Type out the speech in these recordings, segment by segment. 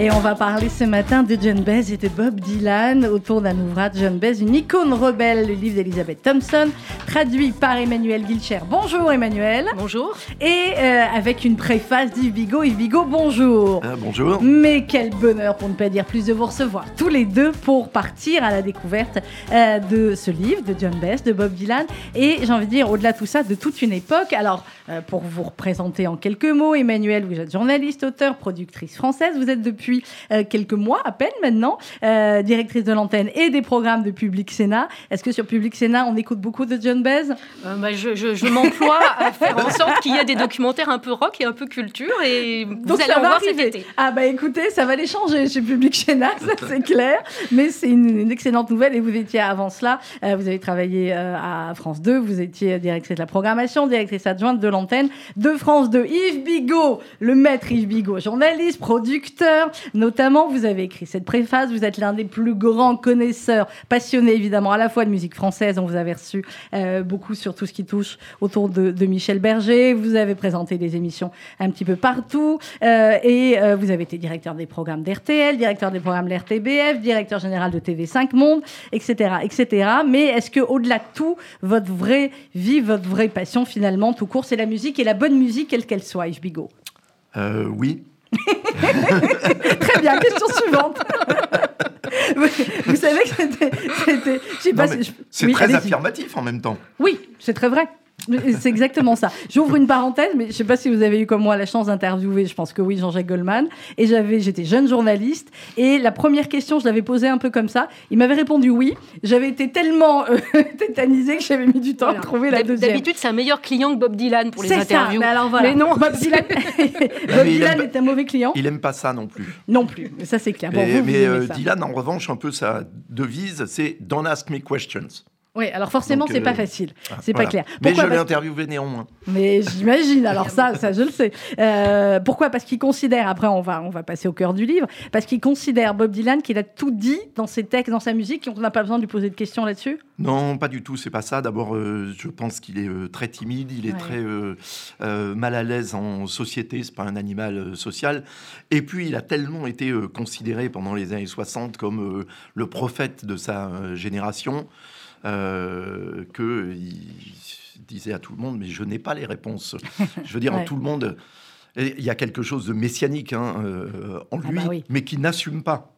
Et on va parler ce matin de John Baez et de Bob Dylan autour d'un ouvrage John Baez, une icône rebelle, le livre d'Elizabeth Thompson, traduit par Emmanuel Guilcher. Bonjour Emmanuel. Bonjour. Et euh, avec une préface d'Yves Bigot. Yves Bigot, bonjour. Ah, bonjour. Mais quel bonheur, pour ne pas dire plus, de vous recevoir tous les deux pour partir à la découverte euh, de ce livre de John Baez, de Bob Dylan. Et j'ai envie de dire, au-delà de tout ça, de toute une époque. Alors, pour vous représenter en quelques mots, Emmanuel, vous êtes journaliste, auteur, productrice française. Vous êtes depuis euh, quelques mois à peine maintenant, euh, directrice de l'antenne et des programmes de Public Sénat. Est-ce que sur Public Sénat, on écoute beaucoup de John Baez? Euh, bah, Je, je, je m'emploie à faire en sorte qu'il y ait des documentaires un peu rock et un peu culture et vous Donc allez ça en voir cet été. Ah bah écoutez, ça va les changer chez Public Sénat, ça c'est clair. Mais c'est une, une excellente nouvelle et vous étiez avant cela, euh, vous avez travaillé euh, à France 2, vous étiez directrice de la programmation, directrice adjointe de l'antenne de France 2. Yves Bigot, le maître Yves Bigot, journaliste, producteur, notamment vous avez écrit cette préface, vous êtes l'un des plus grands connaisseurs, passionnés évidemment à la fois de musique française, on vous avait reçu euh, beaucoup sur tout ce qui touche autour de, de Michel Berger, vous avez présenté des émissions un petit peu partout euh, et euh, vous avez été directeur des programmes d'RTL, directeur des programmes de l'RTBF, directeur général de TV5 Monde, etc., etc. Mais est-ce que au-delà de tout, votre vraie vie, votre vraie passion finalement, tout court, c'est la musique et la bonne musique, quelle qu'elle soit, Yves Bigot Euh, oui. Très bien, question suivante. vous, savez que c'était, C'est Oui, très affirmatif en même temps. Oui, c'est très vrai. C'est exactement ça. J'ouvre une parenthèse, mais je ne sais pas si vous avez eu comme moi la chance d'interviewer, je pense que oui, Jean-Jacques Goldman. Et j'avais, j'étais jeune journaliste. Et la première question, je l'avais posée un peu comme ça. Il m'avait répondu oui. J'avais été tellement euh, tétanisée que j'avais mis du temps à trouver la deuxième. D'habitude, c'est un meilleur client que Bob Dylan pour les C'est ça. interviews. Mais alors voilà. Mais non. Bob Dylan, Bob Dylan est un mauvais client. Il aime pas ça non plus. Non plus. Mais ça, c'est clair. Bon, mais vous, euh. Dylan, en revanche, un peu sa devise, c'est Don't ask me questions. Oui, alors forcément, c'est euh, pas facile. Ah, C'est pas voilà. clair. Mais je l'ai interviewé néanmoins. Mais j'imagine, alors ça, ça je le sais. Euh, pourquoi? Parce qu'il considère, après on va, on va passer au cœur du livre, parce qu'il considère Bob Dylan qu'il a tout dit dans ses textes, dans sa musique, et qu'on n'a pas besoin de lui poser de questions là-dessus? Non, pas du tout, c'est pas ça. D'abord, euh, je pense qu'il est euh, très timide, il est Ouais. très mal à l'aise en société, c'est pas un animal social. Et puis, il a tellement été considéré pendant les années 60 comme le prophète de sa génération euh, que il disait à tout le monde, mais je n'ai pas les réponses. Je veux dire, Ouais. tout le monde, il y a quelque chose de messianique hein, euh, en Ah lui, bah oui. mais qui n'assume pas.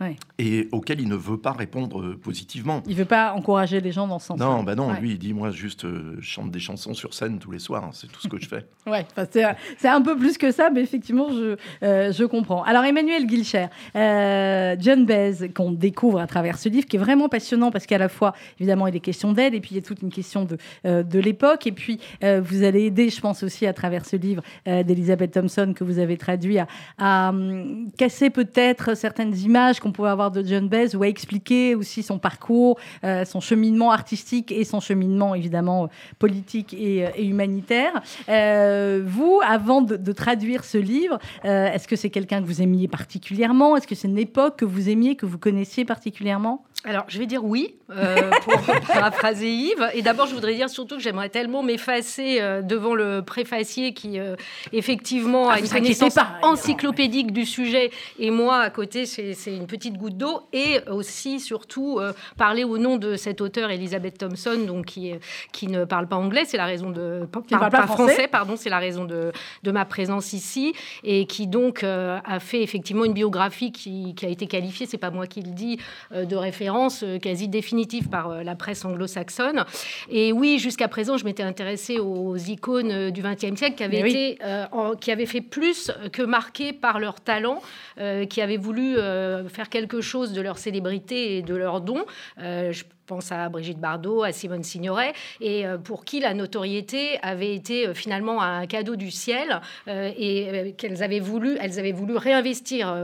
Ouais. Et auquel il ne veut pas répondre euh, positivement. Il veut pas encourager les gens dans ce sens. Non, bah non, Ouais. lui, il dit, moi, juste, euh, je chante des chansons sur scène tous les soirs, hein, c'est tout ce que je fais. Ouais, c'est, un peu plus que ça, mais effectivement, je, euh, je comprends. Alors, Emmanuel Guilcher, euh, John Baez, qu'on découvre à travers ce livre, qui est vraiment passionnant parce qu'à la fois, évidemment, il est question d'aide, et puis il y a toute une question de, de l'époque, et puis vous allez aider, je pense aussi, à travers ce livre d'Elizabeth Thompson que vous avez traduit, à, à, hum, casser peut-être certaines images qu'on pouvait avoir de John Baez, ou à expliquer aussi son parcours, euh, son cheminement artistique et son cheminement, évidemment, politique et, euh, humanitaire. Euh, vous, avant de, traduire ce livre, est-ce que c'est quelqu'un que vous aimiez particulièrement? Est-ce que c'est une époque que vous aimiez, que vous connaissiez particulièrement? Alors, je vais dire oui, euh, pour paraphraser Yves. Et d'abord, je voudrais dire surtout que j'aimerais tellement m'effacer euh, devant le préfacier qui, euh, effectivement, Ah, a une connaissance pas, encyclopédique du sujet. Et moi, à côté, c'est une petite goutte d'eau. Et aussi, surtout, euh, parler au nom de cette auteure, Elizabeth Thompson, donc, qui, ne parle pas anglais. C'est la raison de... Parle pas français. pardon. C'est la raison de, de ma présence ici. Et qui, donc, a fait effectivement une biographie qui, qui a été qualifiée, c'est pas moi qui le dis, de référence euh, quasi définitive par euh, la presse anglo-saxonne. Et oui, jusqu'à présent, je m'étais intéressée aux icônes euh, du XXe siècle qui avaient, oui. été, euh, en- qui avaient fait plus que marquer par leur talent, euh, qui avaient voulu euh, faire quelque chose de leur célébrité et de leur don. Je pense à Brigitte Bardot, à Simone Signoret, et euh, pour qui la notoriété avait été euh, finalement un cadeau du ciel euh, et qu'elles avaient voulu, elles avaient voulu réinvestir.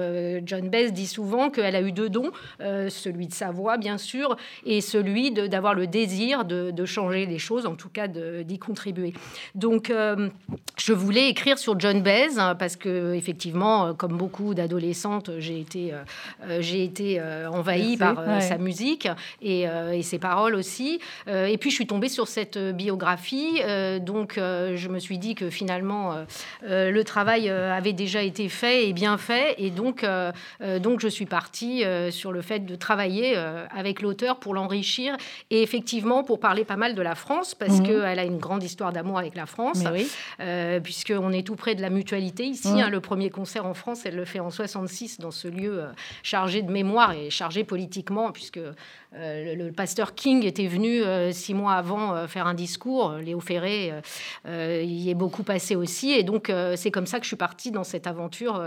John Baez dit souvent qu'elle a eu deux dons, celui de sa voix bien sûr, et celui d'avoir le désir de, de changer les choses, en tout cas d'y contribuer. Donc je voulais écrire sur John Baez hein, parce que effectivement, comme beaucoup d'adolescentes, j'ai été, j'ai été Bercée, par ouais. sa musique et, et ses paroles aussi. et puis je suis tombée sur cette biographie, donc je me suis dit que finalement le travail avait déjà été fait et bien fait, et donc, donc je suis partie sur le fait de travailler avec l'auteur pour l'enrichir et effectivement pour parler pas mal de la France, parce mhm. qu'elle a une grande histoire d'amour avec la France, oui. puisqu'on est tout près de la mutualité ici. Hein, le premier concert en France, elle le fait en 66 dans ce lieu chargé de mémoire et chargé politiquement, puisque euh, le, pasteur King était venu euh, six mois avant euh, faire un discours. Léo Ferré y est beaucoup passé aussi. Et donc, c'est comme ça que je suis partie dans cette aventure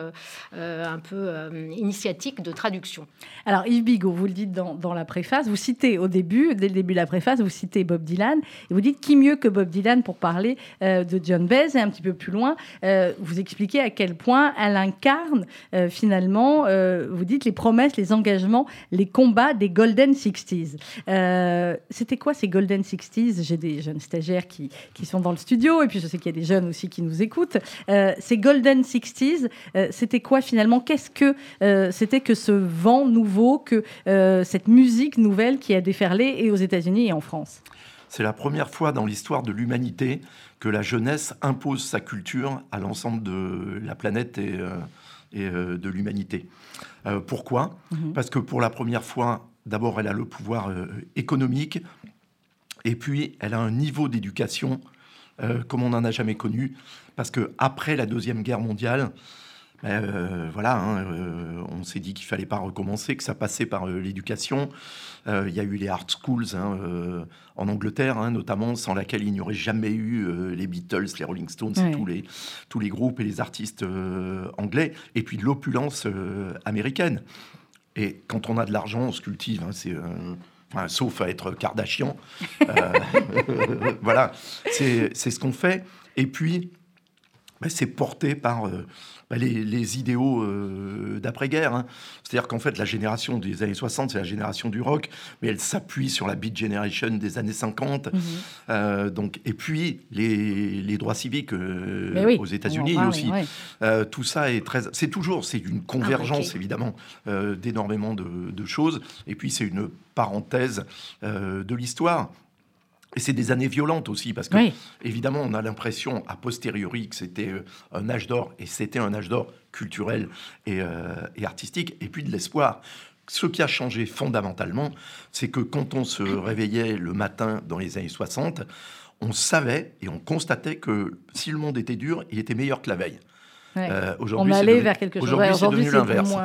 un peu initiatique de traduction. Alors, Yves Bigot, vous le dites dans, la préface, vous citez au début, dès le début de la préface, vous citez Bob Dylan. Et vous dites qui mieux que Bob Dylan pour parler de John Baez Et un petit peu plus loin, vous expliquez à quel point elle incarne finalement, vous dites, les promesses, les engagements, les combats des Golden Six euh, c'était quoi ces Golden 60s J'ai des jeunes stagiaires qui, qui, sont dans le studio et puis je sais qu'il y a des jeunes aussi qui nous écoutent. Euh, ces Golden 60s, euh, c'était quoi finalement? Qu'est-ce que c'était que ce vent nouveau, que cette musique nouvelle qui a déferlé et aux États-Unis et en France? C'est la première fois dans l'histoire de l'humanité que la jeunesse impose sa culture à l'ensemble de la planète et, et de l'humanité. pourquoi? Mhm. Parce que pour la première fois, D'abord, elle a le pouvoir euh, économique, et puis elle a un niveau d'éducation euh, comme on n'en a jamais connu, parce que après la deuxième guerre mondiale, ben, euh, voilà, hein, on s'est dit qu'il fallait pas recommencer, que ça passait par l'éducation. Il y a eu les art schools hein, en Angleterre, hein, notamment, sans laquelle il n'y aurait jamais eu les Beatles, les Rolling Stones, tous, les, tous les groupes et les artistes anglais, et puis l'opulence américaine. Et quand on a de l'argent, on se cultive. Hein, c'est, euh, sauf à être Kardashian. Euh, voilà, c'est, ce qu'on fait. Et puis, bah, c'est porté par euh, bah, les, idéaux euh, d'après-guerre. Hein. C'est-à-dire qu'en fait, la génération des années 60, c'est la génération du rock, mais elle s'appuie sur la Beat Generation des années 50. Mhm. Euh, donc, et puis, les, droits civiques aux États-Unis aussi. tout ça est très... C'est toujours, c'est une convergence, évidemment, d'énormément de, de, choses. Et puis, c'est une parenthèse de l'histoire. Et c'est des années violentes aussi, parce que, évidemment, on a l'impression, a posteriori, que c'était euh, un âge d'or, et c'était un âge d'or culturel euh, et, artistique, et puis de l'espoir. Ce qui a changé fondamentalement, c'est que quand on se réveillait le matin dans les années 60, on savait et on constatait que si le monde était dur, il était meilleur que la veille. Euh, aujourd'hui, on allait vers quelque chose. Aujourd'hui, c'est l'inverse.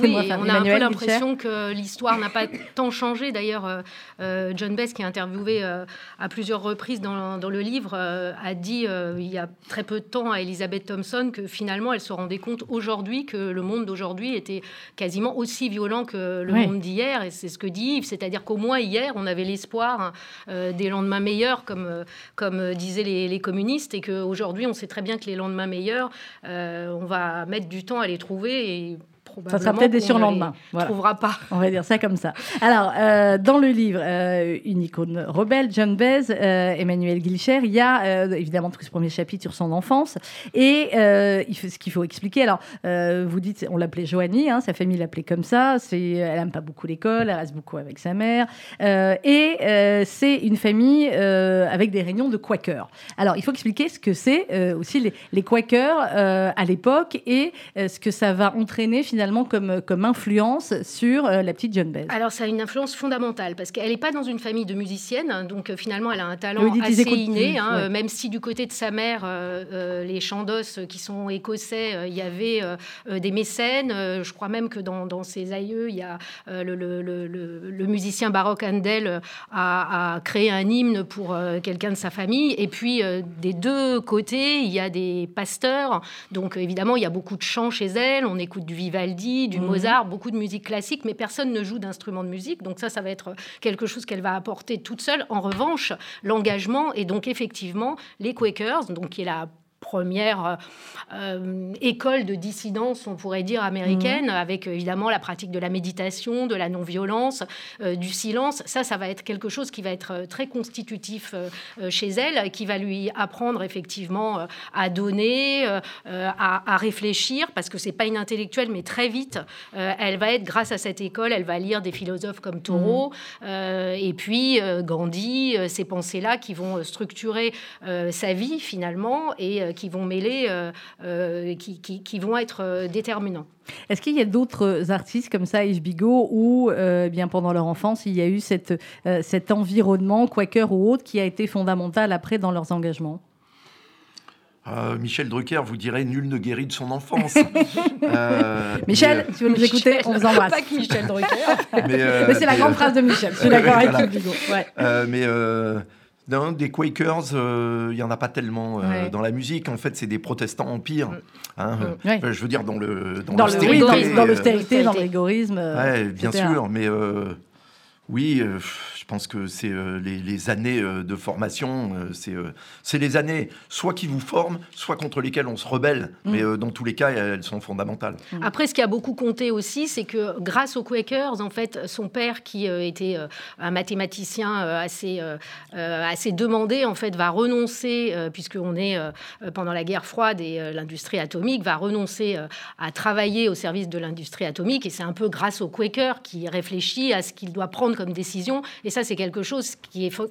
Oui, on a un peu l'impression que l'histoire n'a pas tant changé. D'ailleurs, euh, euh, John Bess, qui est interviewé à plusieurs reprises dans, dans le livre, a dit il y a très peu de temps à Elizabeth Thompson que finalement, elle se rendait compte aujourd'hui que le monde d'aujourd'hui était quasiment aussi violent que le monde d'hier. Et c'est ce que dit Yves, c'est-à-dire qu'au moins hier, on avait l'espoir des lendemains meilleurs, comme, comme disaient les, les communistes, et qu'aujourd'hui, on sait très bien que les lendemains meilleurs, on va mettre du temps à les trouver ça sera peut-être des surlendemains. On ne trouvera pas. On va dire ça comme ça. Alors, euh, dans le livre euh, Une icône rebelle, John Baez, euh, Emmanuel Guilcher, il y a évidemment tout ce premier chapitre sur son enfance. Et il ce qu'il faut expliquer, alors, vous dites, on l'appelait Joanie, hein, sa famille l'appelait comme ça. C'est, elle n'aime pas beaucoup l'école, elle reste beaucoup avec sa mère. et c'est une famille avec des réunions de Quakers. Alors, il faut expliquer ce que c'est aussi les, les Quakers à l'époque et ce que ça va entraîner finalement comme, comme influence sur euh, la petite John Baez Alors, ça a une influence fondamentale parce qu'elle n'est pas dans une famille de musiciennes, hein, donc euh, finalement, elle a un talent assez inné, hein, même si du côté de sa mère, euh, les Chandos qui sont écossais, il y avait des mécènes. je crois même que dans, dans ses aïeux, il y a le, le, le, le, musicien baroque Handel a, a, créé un hymne pour quelqu'un de sa famille. Et puis, des deux côtés, il y a des pasteurs. Donc, évidemment, il y a beaucoup de chants chez elle. On écoute du Vivaldi du mhm. Mozart, beaucoup de musique classique, mais personne ne joue d'instrument de musique. Donc ça, ça va être quelque chose qu'elle va apporter toute seule. En revanche, l'engagement et donc effectivement les Quakers, donc qui est la première euh, école de dissidence, on pourrait dire, américaine, avec évidemment la pratique de la méditation, de la non-violence, du silence. Ça, ça va être quelque chose qui va être très constitutif chez elle, qui va lui apprendre effectivement à donner, à, réfléchir, parce que c'est pas une intellectuelle, mais très vite, elle va être, grâce à cette école, elle va lire des philosophes comme Thoreau, et puis Gandhi, ces pensées-là qui vont structurer sa vie finalement et qui vont mêler, qui, qui, qui, vont être déterminants. Est-ce qu'il y a d'autres artistes comme ça, Yves Bigot, où bien pendant leur enfance, il y a eu cette, cet environnement, quaker ou autre, qui a été fondamental après dans leurs engagements? Euh, Michel Drucker vous dirait nul ne guérit de son enfance. euh, Michel, si vous nous écoutez, on vous embrasse. Pas qui Michel Drucker. mais, euh, mais c'est la grande euh, phrase de Michel. Je suis d'accord avec voilà. Hugo. Ouais. mais non, des Quakers, il n'y en a pas tellement ouais. dans la musique. En fait, c'est des protestants empires. Mm. Hein, mm. ouais. Je veux dire, dans le dans, dans l'austérité, dans l'austérité, dans le rigorisme. Ouais, bien sûr, mais oui, euh, je pense que c'est euh, les, années euh, de formation, c'est les années soit qui vous forment, soit contre lesquelles on se rebelle. Mm. Mais dans tous les cas, elles sont fondamentales. Mm. Après, ce qui a beaucoup compté aussi, c'est que grâce aux Quakers, en fait, son père, qui était un mathématicien assez, assez demandé, en fait, va renoncer, puisqu'on est pendant la guerre froide et l'industrie atomique, va renoncer à travailler au service de l'industrie atomique. Et c'est un peu grâce aux Quakers qui réfléchit à ce qu'il doit prendre comme décision. Et ça, c'est quelque chose qui est fort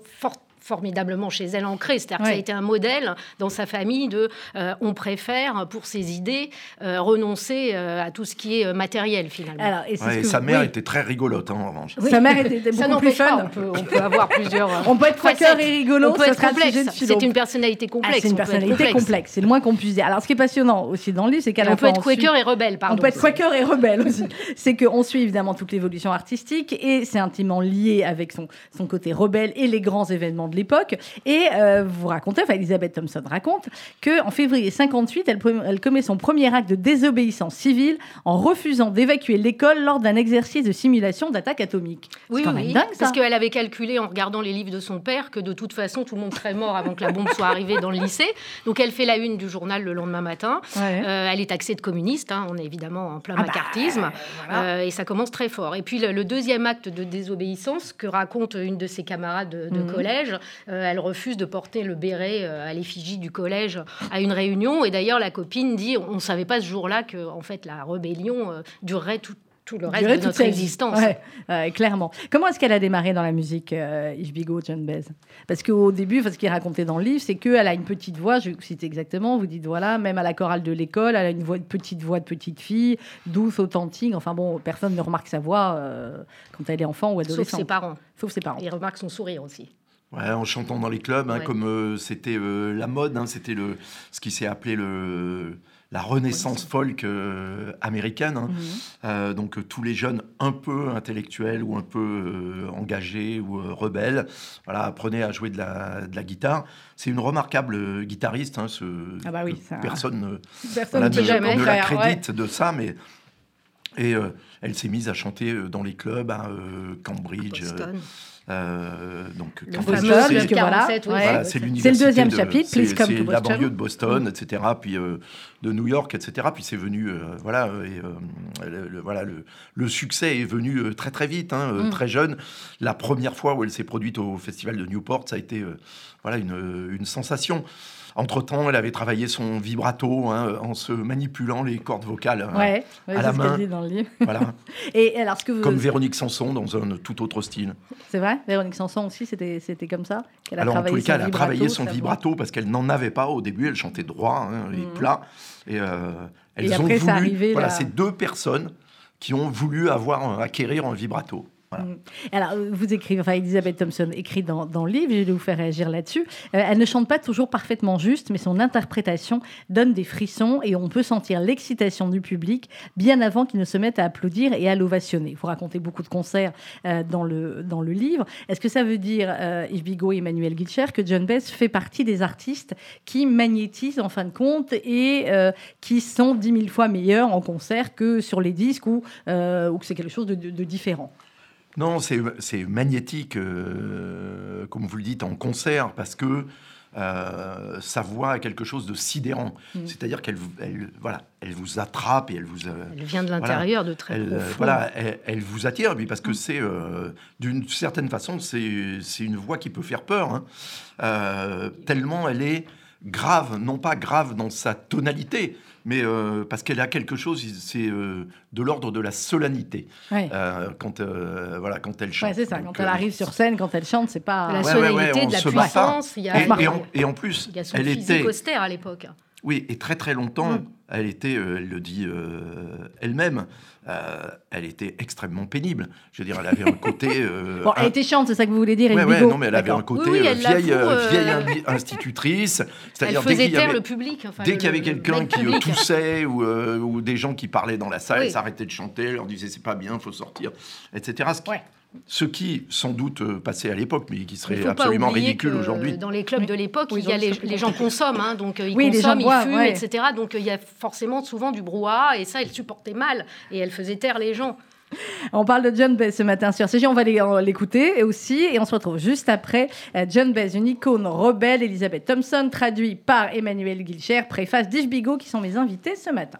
formidablement chez elle ancrée. C'est-à-dire que ça a été un modèle dans sa famille de euh, on préfère, pour ses idées, euh, renoncer euh, à tout ce qui est matériel, finalement. Alors, et, sa mère était très rigolote, hein, en revanche. Sa mère était beaucoup plus fun. on, peut, on, peut, avoir plusieurs. on peut être quaker et rigolo. On peut être complexe. C'est une personnalité complexe. Ah, c'est une personnalité complexe. C'est le moins qu'on puisse dire. Alors, ce qui est passionnant aussi dans le livre, c'est qu'à la On peut être quaker et rebelle, pardon. On peut être quaker et rebelle aussi. c'est qu'on suit évidemment toute l'évolution artistique et c'est intimement lié avec son, son côté rebelle et les grands événements de l'époque. Et euh, vous racontez, enfin Elisabeth Thompson raconte, qu'en février 58, elle, elle, commet son premier acte de désobéissance civile en refusant d'évacuer l'école lors d'un exercice de simulation d'attaque atomique. Oui, oui, dingue, parce qu'elle avait calculé en regardant les livres de son père que de toute façon tout le monde serait mort avant que la bombe soit arrivée dans le lycée. Donc elle fait la une du journal le lendemain matin. Euh, elle est taxée de communiste, hein, on est évidemment en plein ah bah, macartisme, euh, et ça commence très fort. Et puis le, deuxième acte de désobéissance que raconte une de ses camarades de, mhm. collège, elle refuse de porter le béret euh, à l'effigie du collège à une réunion. Et d'ailleurs, la copine dit on ne savait pas ce jour-là que en fait, la rébellion euh, durerait tout, tout le reste de notre existence. clairement. Comment est-ce qu'elle a démarré dans la musique, euh, Bigot, John Bez Parce qu'au début, ce qui est raconté dans le livre, c'est qu'elle a une petite voix, je cite exactement, vous dites voilà, même à la chorale de l'école, elle a une, voix, une petite voix de petite fille, douce, authentique. Enfin bon, personne ne remarque sa voix quand elle est enfant ou adolescente. Sauf ses parents. Sauf ses parents. Il remarque son sourire aussi. Ouais, en chantant dans les clubs, hein, comme euh, c'était euh, la mode, hein, c'était le ce qui s'est appelé le la renaissance folk euh, américaine. Hein. Mhm. donc tous les jeunes un peu intellectuels ou un peu engagés ou rebelles, voilà, apprenaient à jouer de la, de la guitare. C'est une remarquable guitariste. Ce, ah bah oui, personne, personne ne, jamais ne la crédite de ça, mais et elle s'est mise à chanter dans les clubs à Cambridge. Euh, donc, c'est le deuxième chapitre. C'est la banlieue de Boston, etc. Puis euh, de New York, etc. Puis c'est venu, euh, voilà, et, le, voilà, le, succès est venu très très vite, hein, mm. très jeune. La première fois où elle s'est produite au festival de Newport, ça a été, voilà, une, une sensation. Entre-temps, elle avait travaillé son vibrato hein, en se manipulant les cordes vocales hein, à la main. Dit dans le livre. Voilà. Et alors, ce que vous... Comme Véronique Sanson dans un tout autre style. C'est vrai Véronique Sanson aussi, c'était comme ça a Alors, en tous les cas, elle a travaillé son vibrato parce qu'elle n'en avait pas au début. Elle chantait droit hein, et mhm. plat. Et euh, elles ont voulu. Voilà, c'est deux personnes qui ont voulu avoir acquérir un vibrato. Mm. Alors, vous écrivez, enfin, Elisabeth Thompson écrit dans, dans, le livre, je vais vous faire réagir là-dessus. Euh, elle ne chante pas toujours parfaitement juste, mais son interprétation donne des frissons et on peut sentir l'excitation du public bien avant qu'il ne se mette à applaudir et à l'ovationner. Vous racontez beaucoup de concerts euh, dans, le, dans le livre. Est-ce que ça veut dire, euh, Yves Bigot et Emmanuel Guilcher, que John Bess fait partie des artistes qui magnétisent en fin de compte et qui sont dix mille fois meilleurs en concert que sur les disques ou, ou que c'est quelque chose de différent? Non, c'est magnétique, euh, comme vous le dites, en concert, parce que euh, sa voix a quelque chose de sidérant. Mm. C'est-à-dire qu'elle elle, voilà, elle vous attrape et elle vous. euh, Elle vient de l'intérieur, de très elle, profond. voilà, elle, elle vous attire, oui, parce Mm. que c'est euh, d'une certaine façon, c'est c'est une voix qui peut faire peur, hein. Tellement elle est grave, non pas grave dans sa tonalité, mais euh, parce qu'elle a quelque chose, c'est euh, de l'ordre de la solennité Ouais. euh, quand euh, voilà quand elle chante. Ouais, c'est ça. Donc, Quand elle arrive sur scène, quand elle chante, c'est pas. la ouais, solennité, ouais, de la puissance. Il y a, et, et en, et en plus, il y a son elle physique était austère à l'époque. oui, et très très longtemps, Mm. Elle était, euh, elle le dit euh, elle-même, euh, elle était extrêmement pénible. Je veux dire, elle avait un côté. euh, Bon, elle un- était chiante, c'est ça que vous voulez dire, ouais, Bigot non, mais elle avait un côté Oui, oui, vieille, vieille institutrice. C'est-à-dire dès faisait qu'il y taire avait, le public. enfin, dès qu'il y avait quelqu'un qui toussait ou, ou des gens qui parlaient dans la salle, Oui. elle s'arrêtait de chanter, elle leur disait c'est pas bien, faut sortir, etc. Ce qui, Ouais. Ce qui, sans doute euh, passait à l'époque, mais qui serait absolument ridicule aujourd'hui. Dans les clubs Oui. de l'époque, Oui, il y a les, surtout les gens consomment, hein, donc euh, ils Oui, consomment, ils boivent, fument, ouais. etc. Donc euh, il y a forcément souvent du brouhaha, et ça, elle supportait mal, et elle faisait taire les gens. On parle de John Baez ce matin sur CG, on va euh, l'écouter et aussi, et on se retrouve juste après. Euh, John Baez, une icône rebelle, Elisabeth Thompson, traduit par Emmanuel Guilcher, préface d'Yves Bigot, qui sont mes invités ce matin.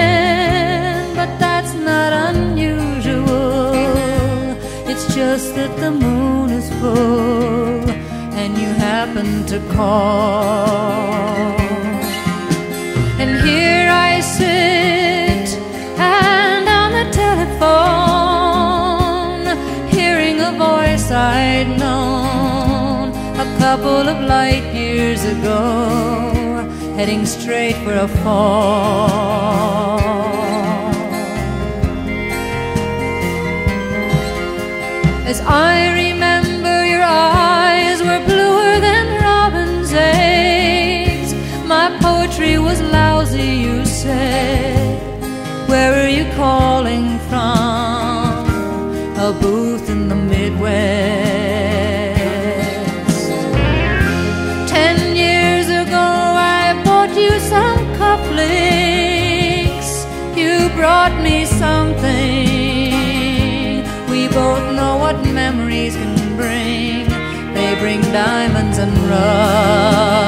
just that the moon is full and you happen to call. And here I sit and on the telephone, hearing a voice I'd known a couple of light years ago, heading straight for a fall. I remember, your eyes were bluer than robin's eggs. My poetry was lousy, you said. Where are you calling from? Diamonds and rust.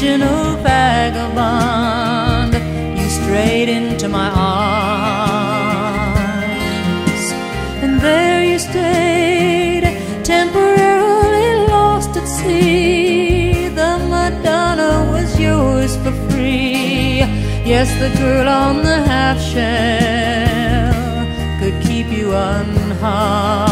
Original vagabond. You strayed into my arms, and there you stayed, temporarily lost at sea. The Madonna was yours for free. Yes, the girl on the half shell could keep you unharmed.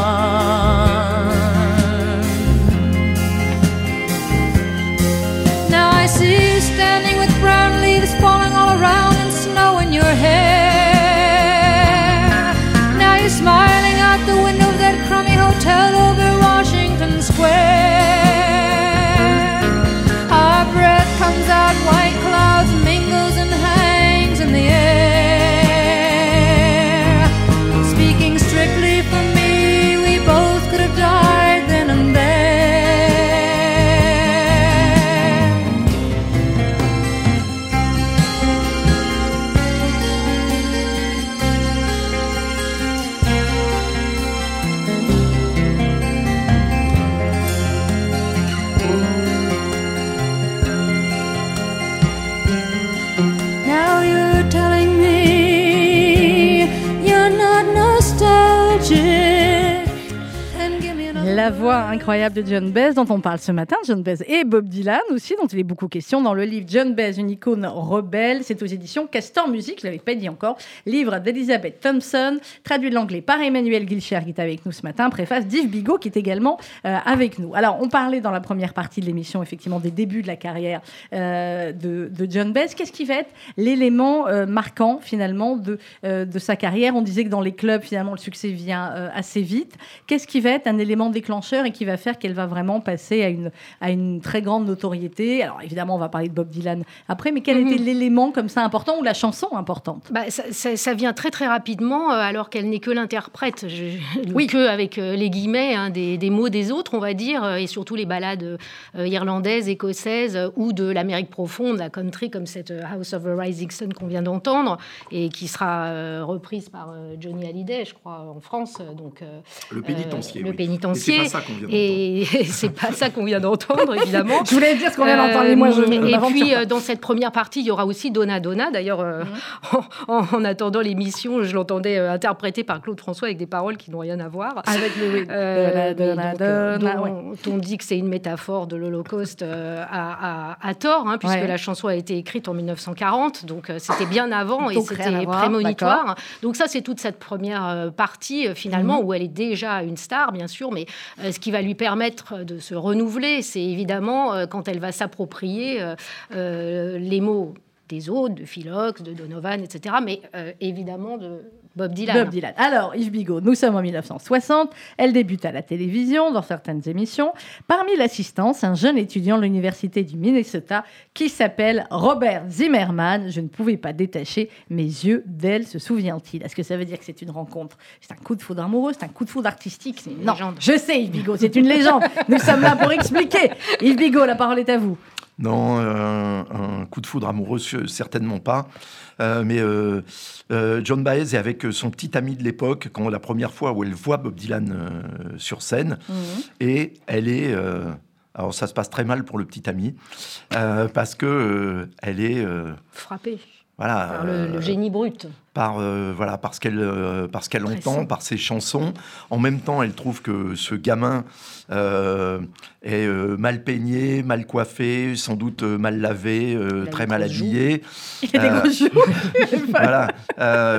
Incroyable de John Baez dont on parle ce matin, John Baez et Bob Dylan aussi, dont il est beaucoup question dans le livre John Baez, une icône rebelle. C'est aux éditions Castor Music, je l'avais pas dit encore. Livre d'Elizabeth Thompson, traduit de l'anglais par Emmanuel Guilcher qui est avec nous ce matin, préface d'Yves Bigot qui est également euh, avec nous. Alors, on parlait dans la première partie de l'émission effectivement des débuts de la carrière euh, de, John Baez. Qu'est-ce qui va être l'élément euh, marquant finalement de, de sa carrière? On disait que dans les clubs, finalement, le succès vient assez vite. Qu'est-ce qui va être un élément déclencheur et qui va faire qu'elle va vraiment passer à une, à une très grande notoriété Alors évidemment, on va parler de Bob Dylan après, mais quel Mhm. était l'élément comme ça important ou la chanson importante? Bah, ça, ça- ça vient très très rapidement, euh, alors qu'elle n'est que l'interprète, Oui. que avec euh, les guillemets hein, des, des mots des autres, on va dire, euh, et surtout les ballades euh, irlandaises, écossaises ou de l'Amérique profonde, la country, comme cette House of the Rising Sun qu'on vient d'entendre et qui sera reprise par Johnny Hallyday, je crois, en France. Donc Le pénitencier. Euh, le oui. pénitencier. Pas ça. Et c'est pas ça qu'on vient d'entendre, évidemment. Je voulais dire ce qu'on vient d'entendre, mais moi je Euh, Et puis, euh, dans cette première partie, il y aura aussi Donna Donna. D'ailleurs, euh, en, en attendant l'émission, je l'entendais euh, interpréter par Claude François avec des paroles qui n'ont rien à voir. Avec le oui. Euh, Donna, Donna, donc, euh, Donna, dont- ouais. dont on dit que c'est une métaphore de l'Holocauste euh, à, à- à tort, hein, puisque Ouais. la chanson a été écrite en 1940, donc euh, c'était bien avant et Donc, c'était prémonitoire. Donc ça, c'est toute cette première euh, partie euh, finalement où elle est déjà une star, bien sûr, mais euh, ce qui va lui permettre de se renouveler, c'est évidemment euh, quand elle va s'approprier euh, euh, les mots des autres, de Philox, de Donovan, etc., mais évidemment de Bob Dylan. Bob Dylan. Alors, Yves Bigot, nous sommes en 1960. Elle débute à la télévision, dans certaines émissions. Parmi l'assistance, un jeune étudiant de l'Université du Minnesota qui s'appelle Robert Zimmerman. Je ne pouvais pas détacher mes yeux d'elle, se souvient-il. Est-ce que ça veut dire que c'est une rencontre? C'est un coup de foudre amoureux C'est un coup de foudre artistique Non, légende. je sais, Yves Bigot, c'est une légende. nous sommes là pour expliquer. Yves Bigot, la parole est à vous. Non, euh, un coup de foudre amoureux, ce- certainement pas. Euh, mais euh, John Baez est avec son petit ami de l'époque, quand la première fois où elle voit Bob Dylan sur scène, et elle est. alors ça se passe très mal pour le petit ami, parce que elle est. euh, Frappé voilà, par le, le euh, génie brut. par euh, voilà parce qu'elle euh, parce qu'elle entend par ses chansons en même temps elle trouve que ce gamin euh, est mal peigné mal coiffé sans doute mal lavé très mal joues. habillé Il a des gros jours. voilà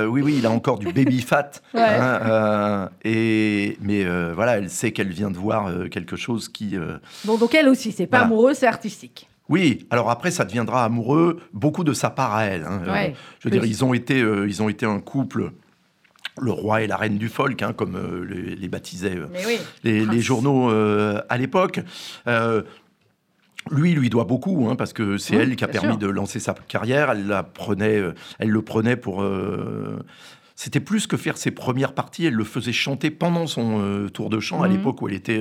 oui oui il a encore du baby fat Ouais. hein, et mais voilà elle sait qu'elle vient de voir quelque chose qui Bon, donc elle aussi, c'est pas Voilà. amoureux, c'est artistique. Oui, alors après, ça deviendra amoureux, beaucoup de sa part à elle. hein. Euh, Ouais, je veux dire, ils ont, été, euh, ils ont été un couple, le roi et la reine du folk, hein, comme euh, les, les baptisaient euh, oui. les, les journaux euh, à l'époque. Lui, il lui doit beaucoup, hein, parce que c'est Oui, elle qui a permis sûr. de lancer sa carrière. Elle, la prenait, elle le prenait pour... c'était plus que faire ses premières parties, elle le faisait chanter pendant son tour de chant, à Mhm. l'époque où elle était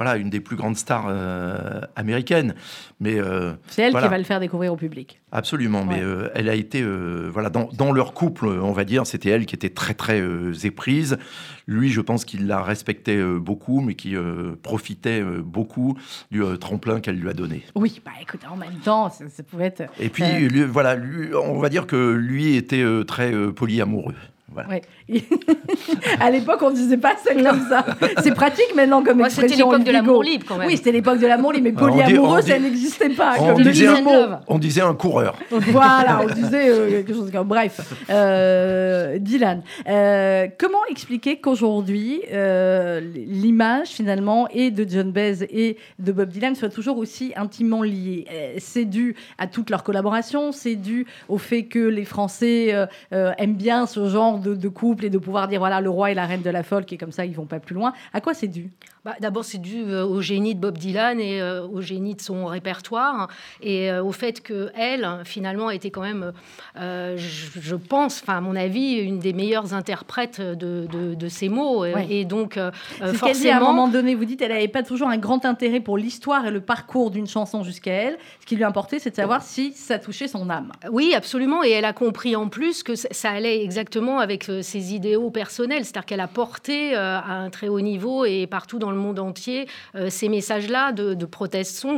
voilà, une des plus grandes stars euh, américaines. Mais euh, C'est elle Voilà. qui va le faire découvrir au public. Absolument, mais euh, elle a été, voilà, dans, dans leur couple, on va dire, c'était elle qui était très très éprise. Lui, je pense qu'il la respectait beaucoup, mais qui profitait beaucoup du tremplin qu'elle lui a donné. Oui, bah écoute, en même temps, ça, ça pouvait être. Et puis, lui, voilà, lui, on va dire que lui était très polyamoureux. Voilà. Ouais. à l'époque, on disait pas ça comme ça. C'est pratique maintenant comme Moi, c'était expression. l'époque de l'amour libre, quand même. Oui, c'était l'époque de l'amour libre, mais polyamoureux, ça n'existait pas. On comme disait, un- mot. on disait un coureur. Voilà, on disait euh, quelque chose comme. Bref, Euh, Dylan, euh, comment expliquer qu'aujourd'hui, euh, l'image finalement et de John Baez et de Bob Dylan soit toujours aussi intimement liée C'est dû à toute leur collaboration, c'est dû au fait que les Français aiment bien ce genre de, de couple et de pouvoir dire voilà le roi et la reine de la folk et comme ça ils vont pas plus loin. À quoi c'est dû? Bah, D'abord, c'est dû euh, au génie de Bob Dylan et euh, au génie de son répertoire et euh, au fait que elle, finalement, était quand même, euh, je, je pense, enfin, à mon avis, une des meilleures interprètes de, de, de ces mots. Et- Ouais. Et donc, C'est ce qu'elle dit à un forcément, moment donné. Vous dites, elle n'avait pas toujours un grand intérêt pour l'histoire et le parcours d'une chanson jusqu'à elle. Ce qui lui importait, c'est de savoir si ça touchait son âme. Oui, absolument. Et elle a compris en plus que ça allait exactement avec avec idéaux personnels, c'est-à-dire qu'elle a porté euh, à un très haut niveau et partout dans le monde entier euh, ces messages-là de, de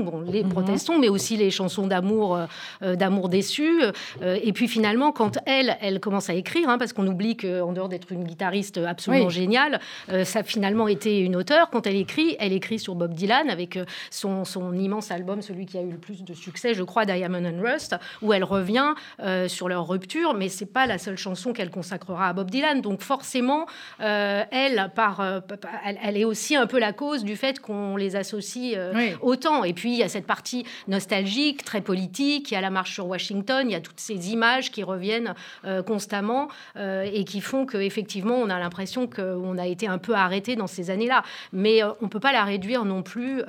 bon, les protestons, mais aussi les chansons d'amour, euh, d'amour déçu. Et puis finalement, quand elle, elle commence à écrire, hein, parce qu'on oublie qu'en dehors d'être une guitariste absolument Oui. géniale, ça a finalement été une auteure. Quand elle écrit, elle écrit sur Bob Dylan avec son, son immense album, celui qui a eu le plus de succès, je crois, Diamond and Rust, où elle revient euh, sur leur rupture, mais c'est pas la seule chanson qu'elle consacrera à Bob Dylan. Donc forcément, euh, elle, par, euh, elle, elle est aussi un peu la cause du fait qu'on les associe euh, Oui. autant. Et puis il y a cette partie nostalgique, très politique. Il y a la marche sur Washington. Il y a toutes ces images qui reviennent euh, constamment et qui font qu'effectivement, on a l'impression qu'on a été un peu arrêté dans ces années-là. Mais on peut pas la réduire non plus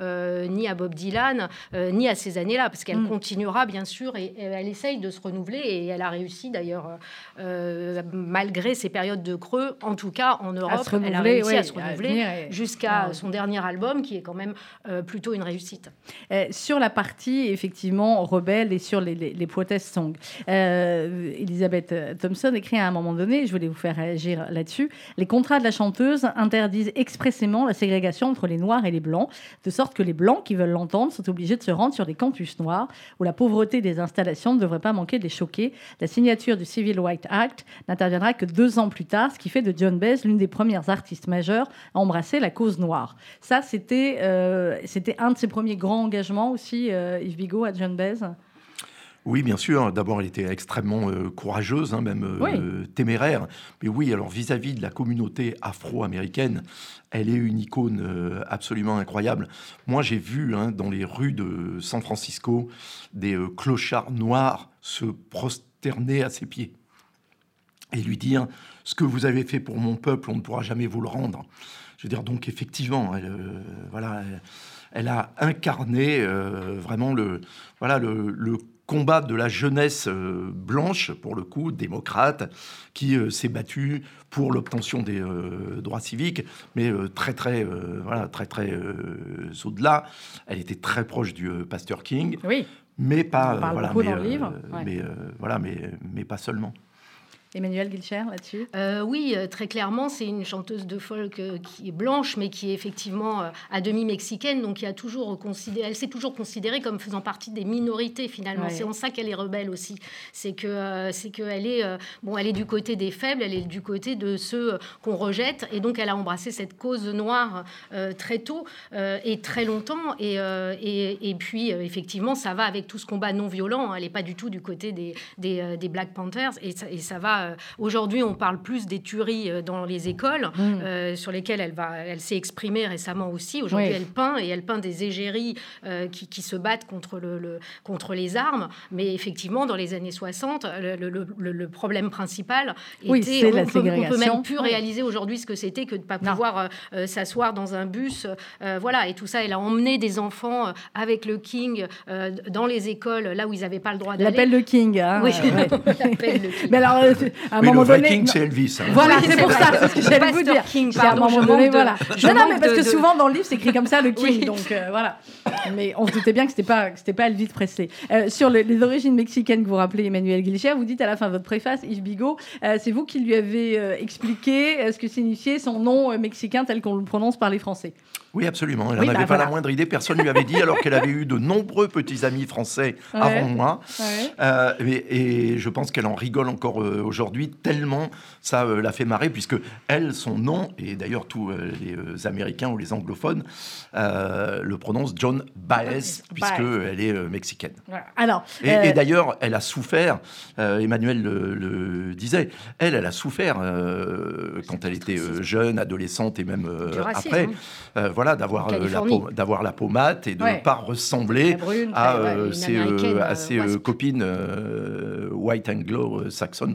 ni à Bob Dylan ni à ces années-là, parce qu'elle Mm. continuera bien sûr et, et elle essaye de se renouveler et elle a réussi d'ailleurs malgré ces périodes de creux, en tout cas en Europe, elle a réussi oui, à se renouveler jusqu'à son dernier album qui est quand même euh, plutôt une réussite. Euh, sur la partie effectivement rebelle et sur les, les, les protest songs, euh, Elisabeth Thompson écrit à un moment donné, je voulais vous faire réagir là-dessus, les contrats de la chanteuse interdisent expressément la ségrégation entre les noirs et les blancs, de sorte que les blancs qui veulent l'entendre sont obligés de se rendre sur des campus noirs où la pauvreté des installations ne devrait pas manquer de les choquer. La signature du Civil Rights Act n'interviendra que deux ans plus tard, ce qui fait de John Baez l'une des premières artistes majeures à embrasser la cause noire. Ça, c'était euh, c'était un de ses premiers grands engagements aussi, euh, Yves Bigot, à John Baez? Oui, bien sûr. D'abord, elle était extrêmement euh, courageuse, hein, même euh, téméraire. Mais oui, alors vis-à-vis de la communauté afro-américaine, elle est une icône euh, absolument incroyable. Moi, j'ai vu hein, dans les rues de San Francisco des clochards noirs se prosterner à ses pieds et lui dire ce que vous avez fait pour mon peuple, on ne pourra jamais vous le rendre. Je veux dire, donc effectivement, elle, euh, voilà, elle, elle a incarné euh, vraiment le, voilà, le, le combat de la jeunesse euh, blanche, pour le coup, démocrate, qui s'est battue pour l'obtention des droits civiques, mais très, très, voilà, très, très au-delà. Elle était très proche du pasteur King, Oui, mais pas, voilà, mais, ouais. mais voilà, mais, mais pas seulement. Emmanuel Guilcher là-dessus? Euh, oui, euh, très clairement, c'est une chanteuse de folk euh, qui est blanche, mais qui est effectivement à demi mexicaine, donc qui a toujours considéré, elle s'est toujours considérée comme faisant partie des minorités finalement. Ouais. C'est en ça qu'elle est rebelle aussi. C'est que c'est qu'elle est bon, elle est du côté des faibles, elle est du côté de ceux qu'on rejette, et donc elle a embrassé cette cause noire euh, très tôt euh, et très longtemps. Et, et, et puis effectivement, ça va avec tout ce combat non violent. hein. Elle n'est pas du tout du côté des, des, des Black Panthers, et ça, et ça va. Euh, Aujourd'hui, on parle plus des tueries euh, dans les écoles, Mm. euh, sur lesquelles elle va, elle s'est exprimée récemment aussi. Aujourd'hui, Oui. elle peint et elle peint des égéries euh, qui, qui se battent contre le, le- contre les armes. Mais effectivement, dans les années 60, le, le- le- le problème principal Oui, était, c'est on, la peut, on peut ségrégation. même plus Oui. réaliser aujourd'hui ce que c'était que de pas Non. pouvoir euh, s'asseoir dans un bus, voilà. Et tout ça, elle a emmené des enfants avec le King dans les écoles, là où ils n'avaient pas le droit d'aller. L'appel de King. hein, Oui, ouais. l'appel de King. Mais alors, à un Oui, moment le donné. Viking, c'est Elvis. hein. Voilà, Oui, c'est pour vrai. ça, c'est ce que j'allais vous dire. King, C'est à un pardon, moment je donné, de- voilà. je non, non, mais parce de- que de- souvent dans le livre, c'est écrit comme ça, le King. Oui. Donc euh, voilà. Mais on se doutait bien que c'était pas, que c'était pas Elvis Presley. Euh, sur le- les origines mexicaines que vous rappelez, Emmanuel Guilcher, vous dites à la fin de votre préface, Yves Bigot, euh, c'est vous qui lui avez euh, expliqué euh, ce que signifiait son nom euh, mexicain tel qu'on le prononce par les Français. Oui, absolument. Elle Oui, n'en avait bah, pas voilà. la moindre idée. Personne ne lui avait dit, alors qu'elle avait eu de nombreux petits amis français Ouais. avant moi. Ouais. Euh, et, et je pense qu'elle en rigole encore euh, aujourd'hui, tellement ça euh, l'a fait marrer, puisque elle, son nom, et d'ailleurs tous euh, les euh, Américains ou les anglophones le prononcent John Baez, puisqu'elle est mexicaine. Alors, Et, et d'ailleurs, elle a souffert, Emmanuel le, le disait, elle, elle a souffert quand elle était jeune, adolescente et même racisme, après, hein. voilà, d'avoir la, la peau mate et de ne Ouais. pas ressembler brune, à, ouais, ses, à ses copines white anglo-saxon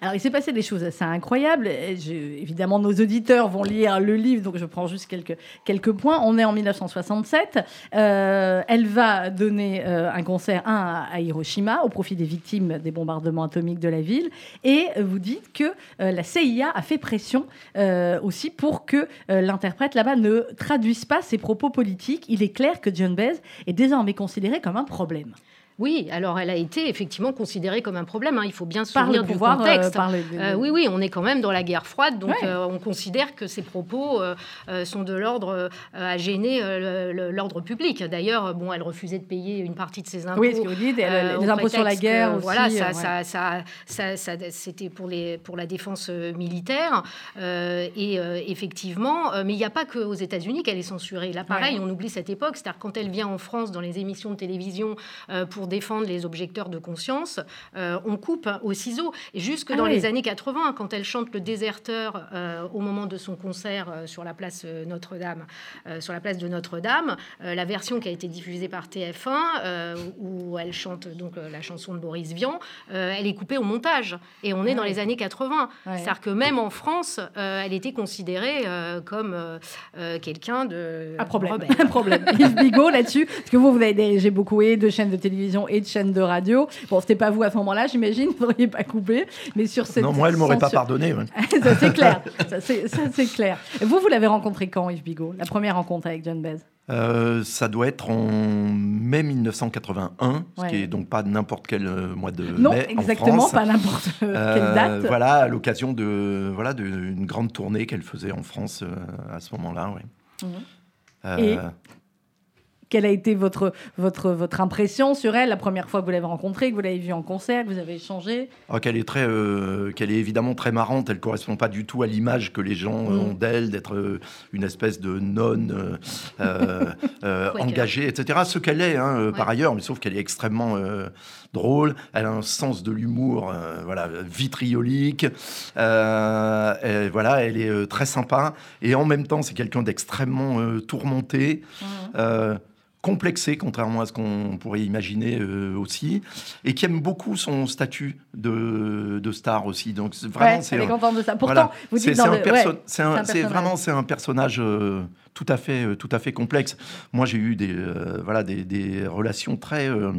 Alors, il s'est passé des choses assez incroyables. Évidemment, nos auditeurs vont lire le livre, donc je prends juste quelques, points. On est en 1967. Euh, elle va donner euh, un concert, à Hiroshima, au profit des victimes des bombardements atomiques de la ville. Et vous dites que euh, la CIA a fait pression aussi pour que l'interprète là-bas ne traduise pas ses propos politiques. Il est clair que John Baez est désormais considéré comme un problème. Oui, alors elle a été effectivement considérée comme un problème. hein. Il faut bien se souvenir du pouvoir, euh, contexte. par les- Euh, oui, oui, on est quand même dans la guerre froide, donc Ouais. euh, on considère que ces propos sont de l'ordre à gêner l'ordre public. D'ailleurs, bon, elle refusait de payer une partie de ses impôts. Oui, ce que vous dites, les impôts sur la guerre que, aussi. Voilà, ça, ouais. ça, ça, ça- ça- c'était pour, les, pour la défense militaire. Euh, et euh, effectivement, mais il n'y a pas qu'aux États-Unis qu'elle est censurée. Là, pareil, Ouais. on oublie cette époque. C'est-à-dire quand elle vient en France dans les émissions de télévision euh, pour défendre les objecteurs de conscience, euh, on coupe hein, au ciseau. Et jusque Ah dans oui. les années 80, quand elle chante le déserteur euh, au moment de son concert euh, sur la place Notre-Dame, euh, sur la place de Notre-Dame, la version qui a été diffusée par TF1, euh, où elle chante donc la chanson de Boris Vian, elle est coupée au montage. Et on est Ah dans oui. les années 80. Ouais. C'est-à-dire que même en France, elle était considérée comme quelqu'un de Un problème. rebelle. Un problème. Yves Bigot là-dessus, parce que vous, vous avez dirigé beaucoup et de chaînes de télévision et de chaînes de radio. Bon, c'était pas vous à ce moment-là, j'imagine, vous n'auriez pas coupé, mais sur cette Non, moi, elle m'aurait pas pardonné. ouais. ça c'est clair, ça c'est ça, c'est clair. Et Vous, vous l'avez rencontré quand, Yves Bigot La première rencontre avec John Bez Euh, ça doit être en mai 1981, ce qui est donc pas n'importe quel euh, mois de Non, mai en exactement, France. pas n'importe quelle Euh, date. Voilà, à l'occasion de voilà d'une grande tournée qu'elle faisait en France euh, à ce moment-là. ouais. Mhm. Et Quelle a été votre, votre, votre impression sur elle la première fois que vous l'avez rencontrée, que vous l'avez vue en concert, que vous avez échangé? Ah, qu'elle est très, euh, qu'elle est évidemment très marrante. Elle correspond pas du tout à l'image que les gens Mm. ont d'elle, d'être euh, une espèce de nonne euh, engagée, etc. Ce qu'elle est, hein, par ailleurs, mais sauf qu'elle est extrêmement drôle. Elle a un sens de l'humour, voilà, vitriolique. Et voilà, elle est très sympa. Et en même temps, c'est quelqu'un d'extrêmement tourmenté. euh, complexé, contrairement à ce qu'on pourrait imaginer euh, aussi, et qui aime beaucoup son statut de, de star aussi. Donc c'est- vraiment, Ouais, c'est ça. Pourtant, voilà. vous dites c'est ouais, vraiment c'est un personnage euh, tout à fait euh, tout à fait complexe. Moi, j'ai eu des euh, voilà des, des relations très euh,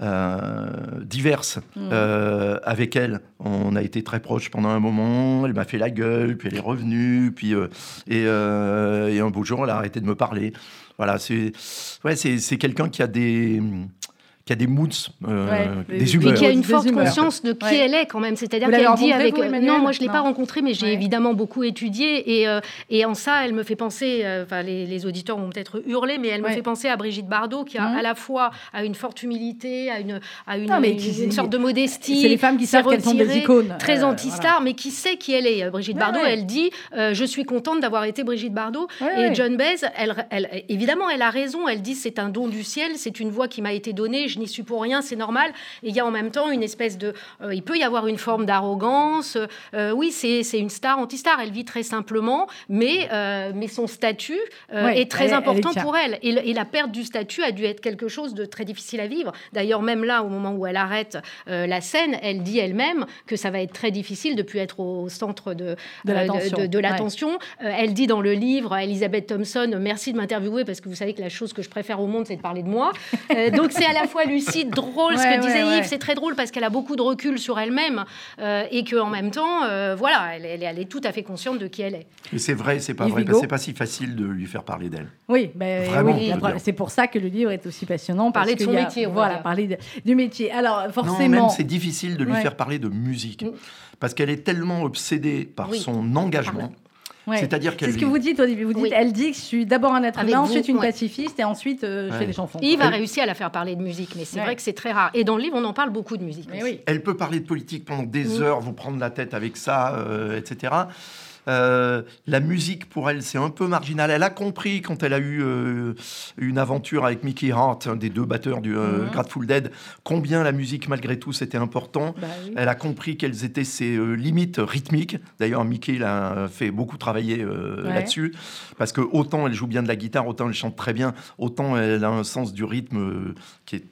euh, diverses Mm. euh, avec elle. On a été très proches pendant un moment. Elle m'a fait la gueule, puis elle est revenue, puis euh, et, euh, et un beau jour, elle a arrêté de me parler. Voilà, c'est ouais, quelqu'un qui a des qui a des moods, euh, Ouais, des humeurs. Et qui a une forte humeurs. conscience de qui Ouais. elle est quand même. C'est-à-dire qu'elle dit avec. vous, non, moi je l'ai Non. pas rencontrée, mais j'ai Ouais. évidemment beaucoup étudié. Et, euh, et en ça, elle me fait penser. euh, Enfin, les, les auditeurs vont peut-être hurler, mais elle me fait penser à Brigitte Bardot, qui a Mhm. à la fois à une forte humilité, à une, à une, Non, mais une- qui- une sorte de modestie. C'est les femmes qui savent qu'elles sont des icônes. Très Euh, anti-star, mais qui sait qui elle est. Brigitte Ouais, Bardot, ouais. elle dit euh, Je suis contente d'avoir été Brigitte Bardot. Ouais, et ouais. John Baez, elle, elle- évidemment, elle a raison. Elle dit C'est un don du ciel, c'est une voix qui m'a été donnée, je n'y suis pour rien, c'est normal. Et il y a en même temps une espèce de. euh, il peut y avoir une forme d'arrogance. Euh, oui, c'est une star anti-star. Elle vit très simplement, mais, euh, mais son statut Ouais, est très elle est- elle important est pour elle. Et, la perte du statut a dû être quelque chose de très difficile à vivre. D'ailleurs, même là, au moment où elle arrête la scène, elle dit elle-même que ça va être très difficile de plus être au centre de, De l'attention. Ouais. elle dit dans le livre, Elisabeth Thompson, merci de m'interviewer parce que vous savez que la chose que je préfère au monde, c'est de parler de moi. Donc c'est à la fois lucide, drôle, ce Ouais, que disait ouais. Yves, c'est très drôle parce qu'elle a beaucoup de recul sur elle-même euh, et qu'en même temps, euh, voilà, elle, elle est- elle est tout à fait consciente de qui elle est. Et c'est vrai, c'est pas Yves vrai, que c'est pas si facile de lui faire parler d'elle. Oui, ben, Vraiment, oui, c'est pour ça que le livre est aussi passionnant. Parler de son a- métier, Voilà, parler de- du métier. Alors, forcément. même c'est difficile de lui Ouais. faire parler de musique. Mm. Parce qu'elle est tellement obsédée par Oui. son engagement. Ouais. C'est-à-dire C'est qu'elle ce que vous dites au début. Vous dites, Oui. elle dit que je suis d'abord un être Avec humain, vous, ensuite une ouais. pacifiste et ensuite euh, je fais des chansons. Yves a Elle- réussi à la faire parler de musique, mais c'est Ouais. vrai que c'est très rare. Et dans le livre, on en parle beaucoup de musique. Mais aussi. oui. Elle peut parler de politique pendant des Mm. heures, vous prendre la tête avec ça, euh, etc. Euh, la musique pour elle c'est un peu marginal. Elle a compris quand elle a eu euh, une aventure avec Mickey Hart, un des deux batteurs du euh, Mhm. Grateful Dead, combien la musique malgré tout c'était important. Bah oui. Elle a compris quelles étaient ses limites rythmiques. D'ailleurs, Mickey l'a fait beaucoup travailler Ouais. là-dessus. Parce que autant elle joue bien de la guitare, autant elle chante très bien, autant elle a un sens du rythme qui est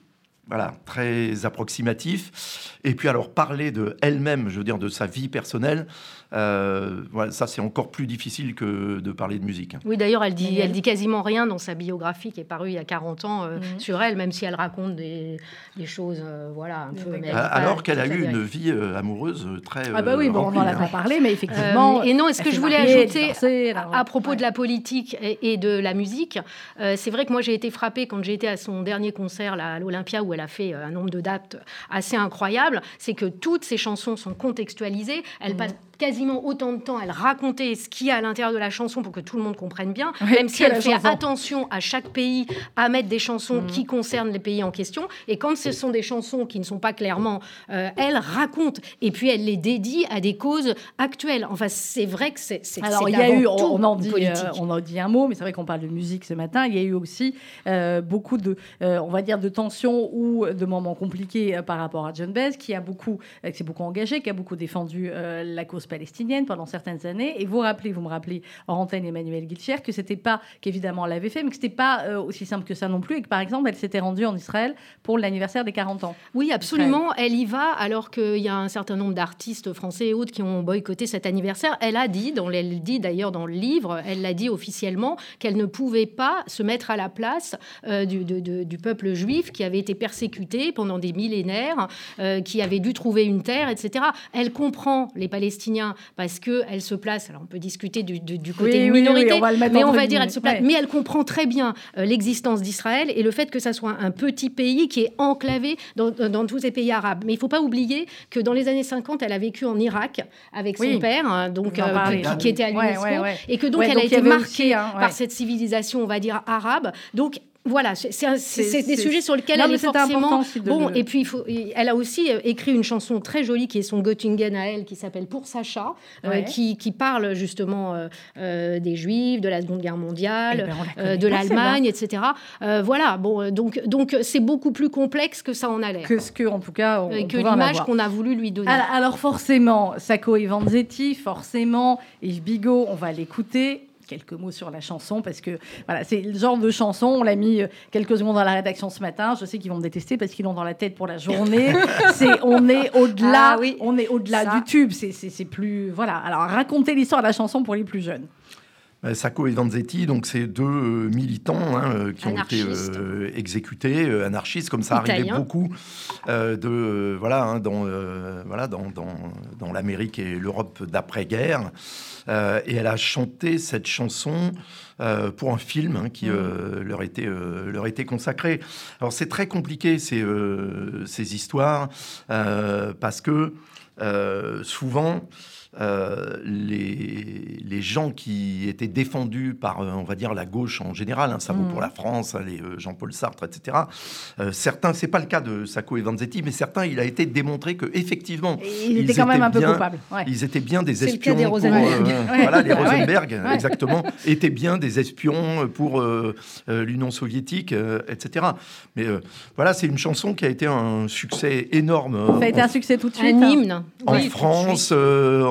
voilà, très approximatif. Et puis alors parler de elle-même, je veux dire de sa vie personnelle, euh, voilà, ça c'est encore plus difficile que de parler de musique. Oui, d'ailleurs, elle dit, elle dit quasiment rien dans sa biographie qui est parue il y a 40 ans euh, Mhm. sur elle, même si elle raconte des, des choses, euh, voilà, un peu. mais alors qu'elle a eu une vie euh, amoureuse très. Ah bah oui, bon, on n'en a hein. pas parlé, mais effectivement. Euh, et non, est-ce que je voulais mariée, ajouter à propos ouais. de la politique et, et de la musique euh, C'est vrai que moi j'ai été frappée quand j'ai été à son dernier concert là, à l'Olympia où elle a fait un nombre de dates assez incroyable. C'est que toutes ses chansons sont contextualisées. Elle Mhm. passe quasiment autant de temps elle raconter ce qu'il y a à l'intérieur de la chanson pour que tout le monde comprenne bien, Oui, même si elle fait chanson. attention à chaque pays à mettre des chansons Mhm. qui concernent les pays en question. Et quand ce sont des chansons qui ne sont pas clairement, euh, elle raconte et puis elle les dédie à des causes actuelles. Enfin, c'est vrai que c'est Alors, il y a eu, on en, dit, euh, on en dit un mot, mais c'est vrai qu'on parle de musique ce matin. Il y a eu aussi euh, beaucoup de, on va dire, de tensions ou de moments compliqués par rapport à John Baez, qui a beaucoup, qui s'est beaucoup engagé, qui a beaucoup défendu la cause palestinienne pendant certaines années. Et vous rappelez, vous me rappelez en antenne Emmanuel Guilcher que c'était pas, qu'évidemment elle l'avait fait, mais que c'était pas euh, aussi simple que ça non plus, et que par exemple elle s'était rendue en Israël pour l'anniversaire des 40 ans. Oui, absolument. Elle y va alors qu'il y a un certain nombre d'artistes français et autres qui ont boycotté cet anniversaire. Elle a dit, dans, elle le dit d'ailleurs dans le livre, elle l'a dit officiellement, qu'elle ne pouvait pas se mettre à la place euh, du, de- de- du peuple juif qui avait été persécuté pendant des millénaires, euh, qui avait dû trouver une terre, etc. Elle comprend les Palestiniens parce qu'elle se place, alors on peut discuter du, du- du côté Oui, de oui, oui, minorité, on va mais on va dire elle se place, Ouais. mais elle comprend très bien euh, l'existence d'Israël et le fait que ça soit un petit pays qui est enclavé dans, dans tous ces pays arabes. Mais il ne faut pas oublier que dans les années 50, elle a vécu en Irak avec son père, hein, donc euh, qui, qui était à l'UNESCO, ouais, ouais. et que donc elle donc a été marquée aussi, hein, par cette civilisation, on va dire arabe. Donc voilà, c'est des sujets sur lesquels Non, elle est forcément bon. le- Et puis il faut, et elle a aussi euh, écrit une chanson très jolie qui est son Göttingen à elle, qui s'appelle Pour Sacha, euh, qui, qui parle justement euh, euh, des Juifs, de la Seconde Guerre mondiale, Eh ben, la de l'Allemagne, etc. Voilà, bon, donc donc c'est beaucoup plus complexe que ça en a l'air, Que ce que, en tout cas, on, que l'image qu'on a voulu lui donner. Alors, alors forcément, Sacco et Vanzetti, forcément, Yves Bigot, on va l'écouter. Quelques mots sur la chanson, parce que voilà, c'est le genre de chanson, on l'a mis euh, quelques secondes dans la rédaction ce matin. Je sais qu'ils vont me détester parce qu'ils l'ont dans la tête pour la journée. c'est, on est au-delà, Ah oui. on est au-delà du tube. C'est, c'est, c'est plus. Voilà. Alors, racontez l'histoire de la chanson pour les plus jeunes. Euh, Sacco et Vanzetti, donc c'est deux euh, militants hein, qui ont été euh, exécutés, euh, anarchistes, comme ça arrivait beaucoup euh, de euh, voilà hein, dans euh, voilà dans, dans, dans l'Amérique et l'Europe d'après-guerre. Euh, et elle a chanté cette chanson euh, pour un film hein, qui euh, leur était leur était consacré. Alors c'est très compliqué ces ces histoires parce que souvent euh, les, les gens qui étaient défendus par, euh, on va dire, la gauche en général, hein, ça vaut Mm. pour la France, hein, les euh, Jean-Paul Sartre, etc. euh, certains, c'est pas le cas de Sacco et Vanzetti, mais certains, il a été démontré que effectivement, ils, Ils étaient quand même un peu bien- coupables. Ouais. ils étaient bien des C'est le cas espions. des pour, Rosenberg. euh, Ouais. Voilà, les. Rosenberg, Ouais. exactement, étaient bien des espions pour euh, euh, l'Union soviétique, euh, etc. Mais euh, voilà, c'est une chanson qui a été un succès énorme. Ça a été en un succès tout de un suite. hein. hymne. en Oui, France, suite.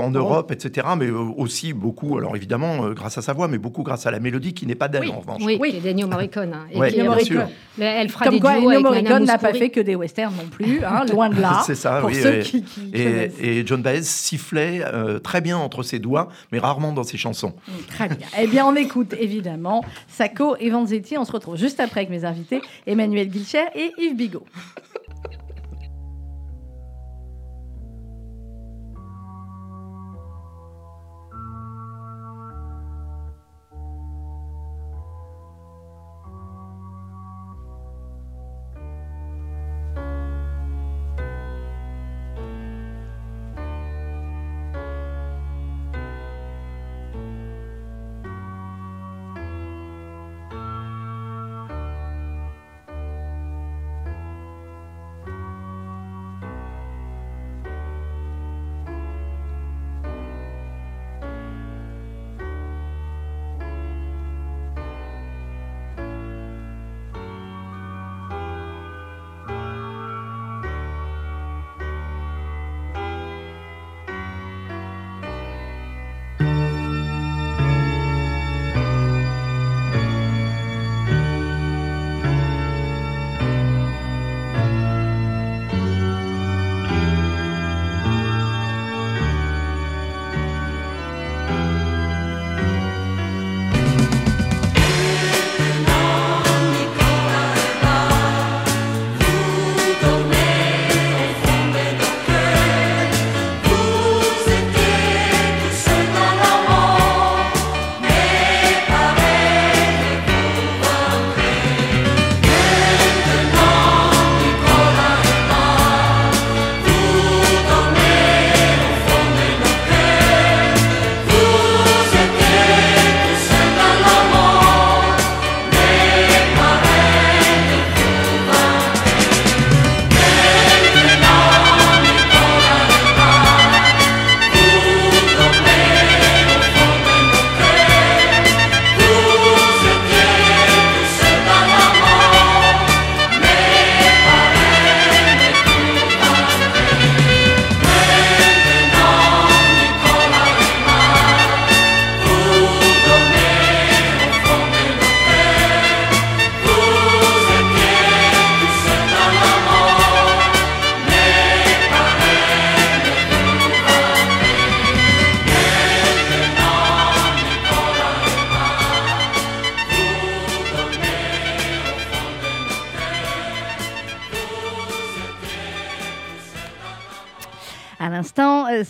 En Europe, etc. Mais euh, aussi beaucoup, alors évidemment, euh, grâce à sa voix, mais beaucoup grâce à la mélodie qui n'est pas d'elle, Oui. en revanche. Oui, Oui. qui est Ennio Morricone. hein, et Ouais, qui, euh, sûr. mais Elle fera Comme des quoi, Ennio Morricone n'a pas fait que des westerns non plus, hein, loin de là. C'est ça, pour oui, ceux oui. qui, qui Et, connaissent. et John Baez sifflait euh, très bien entre ses doigts, mais rarement dans ses chansons. Très bien. Eh bien, on écoute évidemment Sacco et Vanzetti. On se retrouve juste après avec mes invités, Emmanuel Guilcher et Yves Bigot.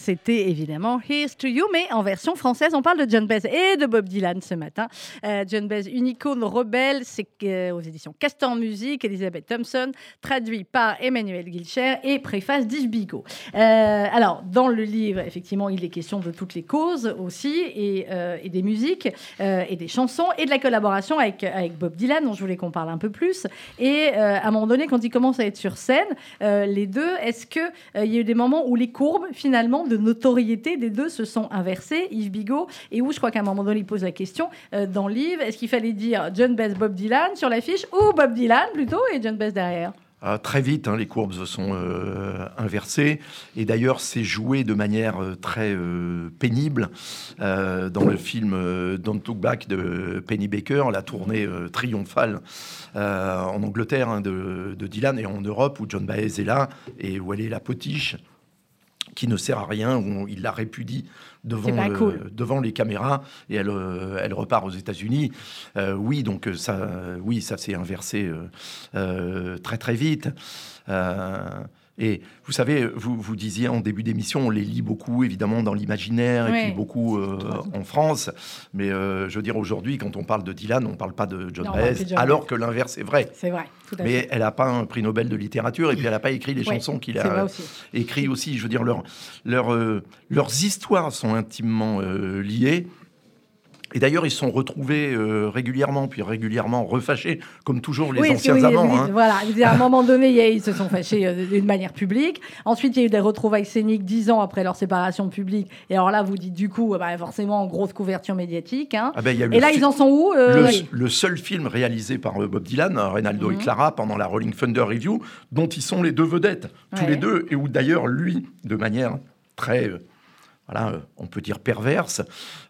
C'était évidemment Here's to You, mais en version française. On parle de John Baez et de Bob Dylan ce matin. Euh, John Baez, une icône rebelle, c'est euh, aux éditions Castor Musique, Elisabeth Thompson, traduit par Emmanuel Guilcher et préface d'Yves Bigot. Euh, alors, dans le livre, effectivement, il est question de toutes les causes aussi, et, des musiques, et des chansons, et de la collaboration avec, avec Bob Dylan, dont je voulais qu'on parle un peu plus. Et à un moment donné, quand il commence à être sur scène, les deux, est-ce qu'il il y a eu des moments où les courbes, finalement, de notoriété des deux se sont inversées, Yves Bigot, et où je crois qu'à un moment donné, il pose la question euh, dans le livre, est-ce qu'il fallait dire John Baez, Bob Dylan sur l'affiche, ou Bob Dylan plutôt, et John Baez derrière? Ah, très vite, hein, les courbes se sont euh, inversées. Et d'ailleurs, c'est joué de manière euh, très pénible dans le film Don't Look Back de Penny Baker, la tournée triomphale en Angleterre hein, de, de Dylan et en Europe, où John Baez est là et où elle est la potiche qui ne sert à rien, où il la répudie devant, cool. devant les caméras et elle, euh, elle repart aux États-Unis. Euh, oui, donc euh, ça, oui, ça s'est inversé euh, euh, très très vite. Et vous savez, vous, vous disiez en début d'émission, on les lit beaucoup évidemment dans l'imaginaire et puis beaucoup euh, en France. Mais euh, je veux dire, aujourd'hui, quand on parle de Dylan, on ne parle pas de John Baez, alors que l'inverse est vrai. C'est vrai, tout à fait. Mais elle n'a pas un prix Nobel de littérature et puis elle n'a pas écrit les Oui, chansons qu'il a aussi. écrit aussi. Je veux dire, leur, leur, euh, leurs histoires sont intimement liées. Et d'ailleurs, ils sont retrouvés euh, régulièrement, puis régulièrement refâchés, comme toujours les Oui, anciens oui, amants. oui, hein. Voilà, à un moment donné, ils se sont fâchés euh, d'une manière publique. Ensuite, il y a eu des retrouvailles scéniques dix ans après leur séparation publique. Et alors là, vous dites du coup, bah, forcément, grosse couverture médiatique. hein. Ah ben, y a Et là, ils en sont où euh, le, oui. le seul film réalisé par euh, Bob Dylan, Reynaldo Mhm. et Clara, pendant la Rolling Thunder Review, dont ils sont les deux vedettes, tous Ouais. les deux, et où d'ailleurs lui, de manière très, voilà, euh, on peut dire perverse,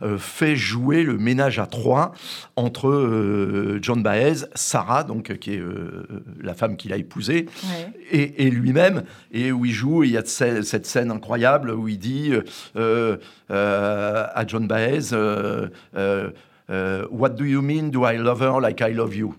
euh, fait jouer le ménage à trois entre euh, John Baez, Sarah, donc qui est euh, la femme qu'il a épousée, Ouais. et, et lui-même, et où il joue, il y a cette scène incroyable où il dit à John Baez, What do you mean do I love her like I love you?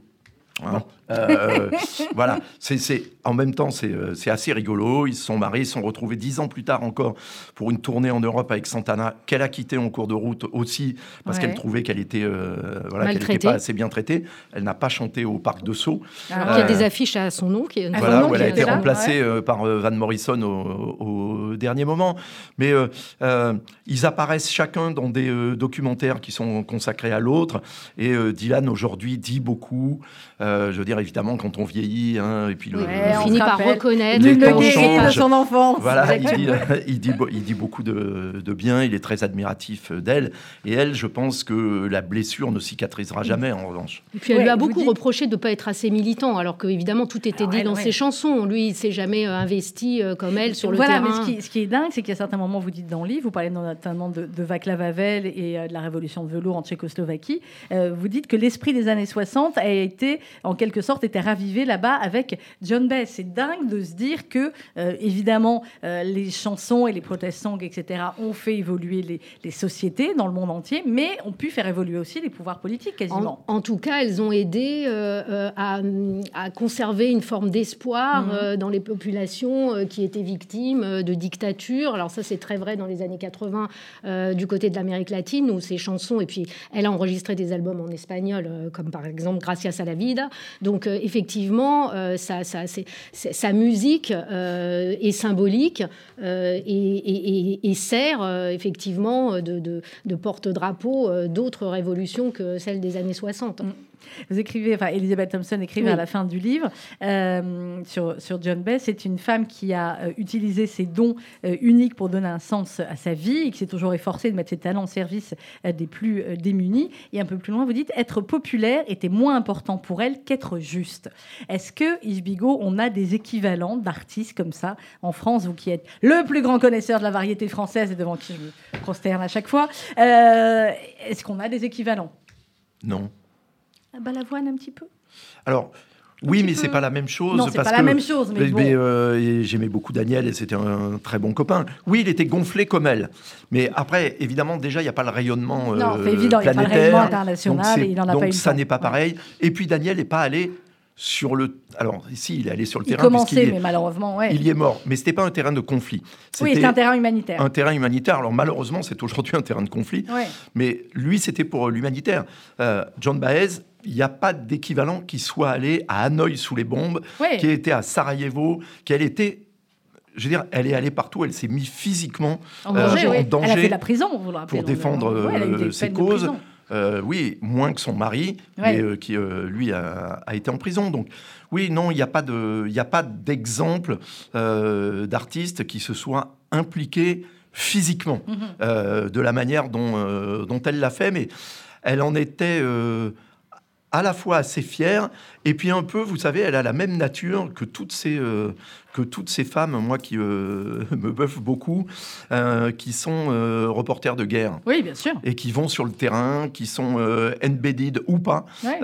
Hein Euh, voilà, c'est en même temps c'est euh, c'est assez rigolo. Ils se sont mariés, ils se sont retrouvés dix ans plus tard encore pour une tournée en Europe avec Santana qu'elle a quitté en cours de route aussi parce Ouais. qu'elle trouvait qu'elle était euh, voilà pas assez bien traitée. Elle n'a pas chanté au parc de Sceaux. Alors, Alors qu'il y a Euh, des affiches à son nom. Qui Voilà, nom où elle qui a été là, remplacée euh, par euh, Van Morrison au, au dernier moment. Mais euh, euh, ils apparaissent chacun dans des euh, documentaires qui sont consacrés à l'autre. Et euh, Dylan aujourd'hui dit beaucoup. Euh, je veux dire, évidemment, quand on vieillit, hein, et puis le, Ouais, on finit par reconnaître. Ne guérit de son enfance. voilà, il dit, il, dit, beau- il dit beaucoup de, de bien, il est très admiratif d'elle. Et elle, je pense que la blessure ne cicatrisera jamais, en revanche. Et puis elle Ouais, lui a beaucoup dites- reproché de ne pas être assez militant, alors que évidemment tout était Alors, dit elle, dans ouais. ses chansons. Lui, il s'est jamais euh, investi euh, comme elle sur le voilà, terrain. mais ce qui, ce qui est dingue, c'est qu'il y a certains moments, vous dites dans le livre, vous parlez notamment de, de Václav Havel et euh, de la révolution de velours en Tchécoslovaquie, euh, vous dites que l'esprit des années 60 a été, en quelque sorte, était ravivé là-bas avec John Baez. C'est dingue de se dire que, euh, évidemment, euh, les chansons et les protest songs, etc., ont fait évoluer les, les sociétés dans le monde entier, mais ont pu faire évoluer aussi les pouvoirs politiques quasiment. En, en tout cas, elles ont aidé euh, à, à conserver une forme d'espoir Mhm. dans les populations qui étaient victimes de dictature. Alors ça, c'est très vrai dans les années 80 euh, du côté de l'Amérique latine, où ces chansons, et puis elle a enregistré des albums en espagnol, comme par exemple Gracias a la vida. Donc euh, effectivement, euh, sa musique euh, est symbolique et, sert effectivement de, porte-drapeau d'autres révolutions que celles des années 60. Vous écrivez, enfin, Elisabeth Thompson écrivait Oui. à la fin du livre euh, sur, sur John Baez. C'est une femme qui a euh, utilisé ses dons euh, uniques pour donner un sens à sa vie et qui s'est toujours efforcée de mettre ses talents au service euh, des plus euh, démunis. Et un peu plus loin, vous dites être populaire était moins important pour elle qu'être juste. Est-ce que, Yves Bigot, on a des équivalents d'artistes comme ça en France, vous qui êtes le plus grand connaisseur de la variété française et devant qui je me prosterne à chaque fois euh, Est-ce qu'on a des équivalents? Non. Ah bah, L'avoine un petit peu Alors, oui, mais peu. c'est pas la même chose. Non, c'est pas la même chose, mais Mais, bon. euh, j'aimais beaucoup Daniel et c'était un très bon copain. Oui, il était gonflé comme elle. Mais après, évidemment, déjà, il n'y a pas le rayonnement Non, euh, évident, il y a pas le planétaire. rayonnement Donc international c'est- et il en a donc pas eu ça n'est pas pareil. Et puis Daniel n'est pas allé sur le. Alors, ici, il est allé sur le Il terrain. commençait, y est- mais malheureusement, ouais. il y est mort. Mais c'était pas un terrain de conflit. Oui, c'était un terrain humanitaire. un terrain humanitaire. Alors, malheureusement, c'est aujourd'hui un terrain de conflit. Ouais. Mais lui, c'était pour l'humanitaire. Euh, John Baez, il n'y a pas d'équivalent qui soit allé à Hanoï sous les bombes, Ouais. qui a été à Sarajevo, qu'elle était. Je veux dire, elle est allée partout, elle s'est mise physiquement En euh, danger, en oui. Elle a fait de la prison, vous le rappelez. pour le- défendre Ouais, euh, ses causes. Euh, oui, moins que son mari, Ouais. mais euh, qui, euh, lui, a, a été en prison. Donc, oui, non, il n'y a pas d'exemple d'artiste qui se soit impliqué physiquement Mhm. de la manière dont, dont elle l'a fait, mais elle en était à la fois assez fière et puis un peu, vous savez, elle a la même nature que toutes ces, euh, que toutes ces femmes, moi qui euh, me bœuf beaucoup, euh, qui sont reporters de guerre Oui, bien sûr. et qui vont sur le terrain, qui sont embedded ou pas, Ouais.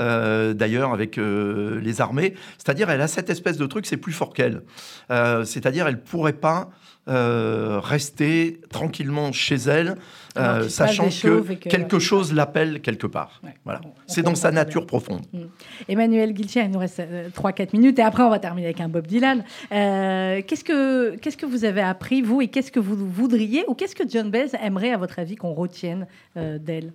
d'ailleurs avec les armées. C'est-à-dire, elle a cette espèce de truc, c'est plus fort qu'elle. C'est-à-dire, elle pourrait pas euh, rester tranquillement chez elle, euh, sachant que quelque chose l'appelle quelque part. Ouais. Voilà. C'est dans sa bien. nature profonde. Emmanuel Guilcher, il nous reste euh, 3-4 minutes et après on va terminer avec un Bob Dylan. Euh, qu'est-ce, que, qu'est-ce que vous avez appris, vous, et qu'est-ce que vous voudriez, ou qu'est-ce que John Baez aimerait, à votre avis, qu'on retienne euh, d'elle?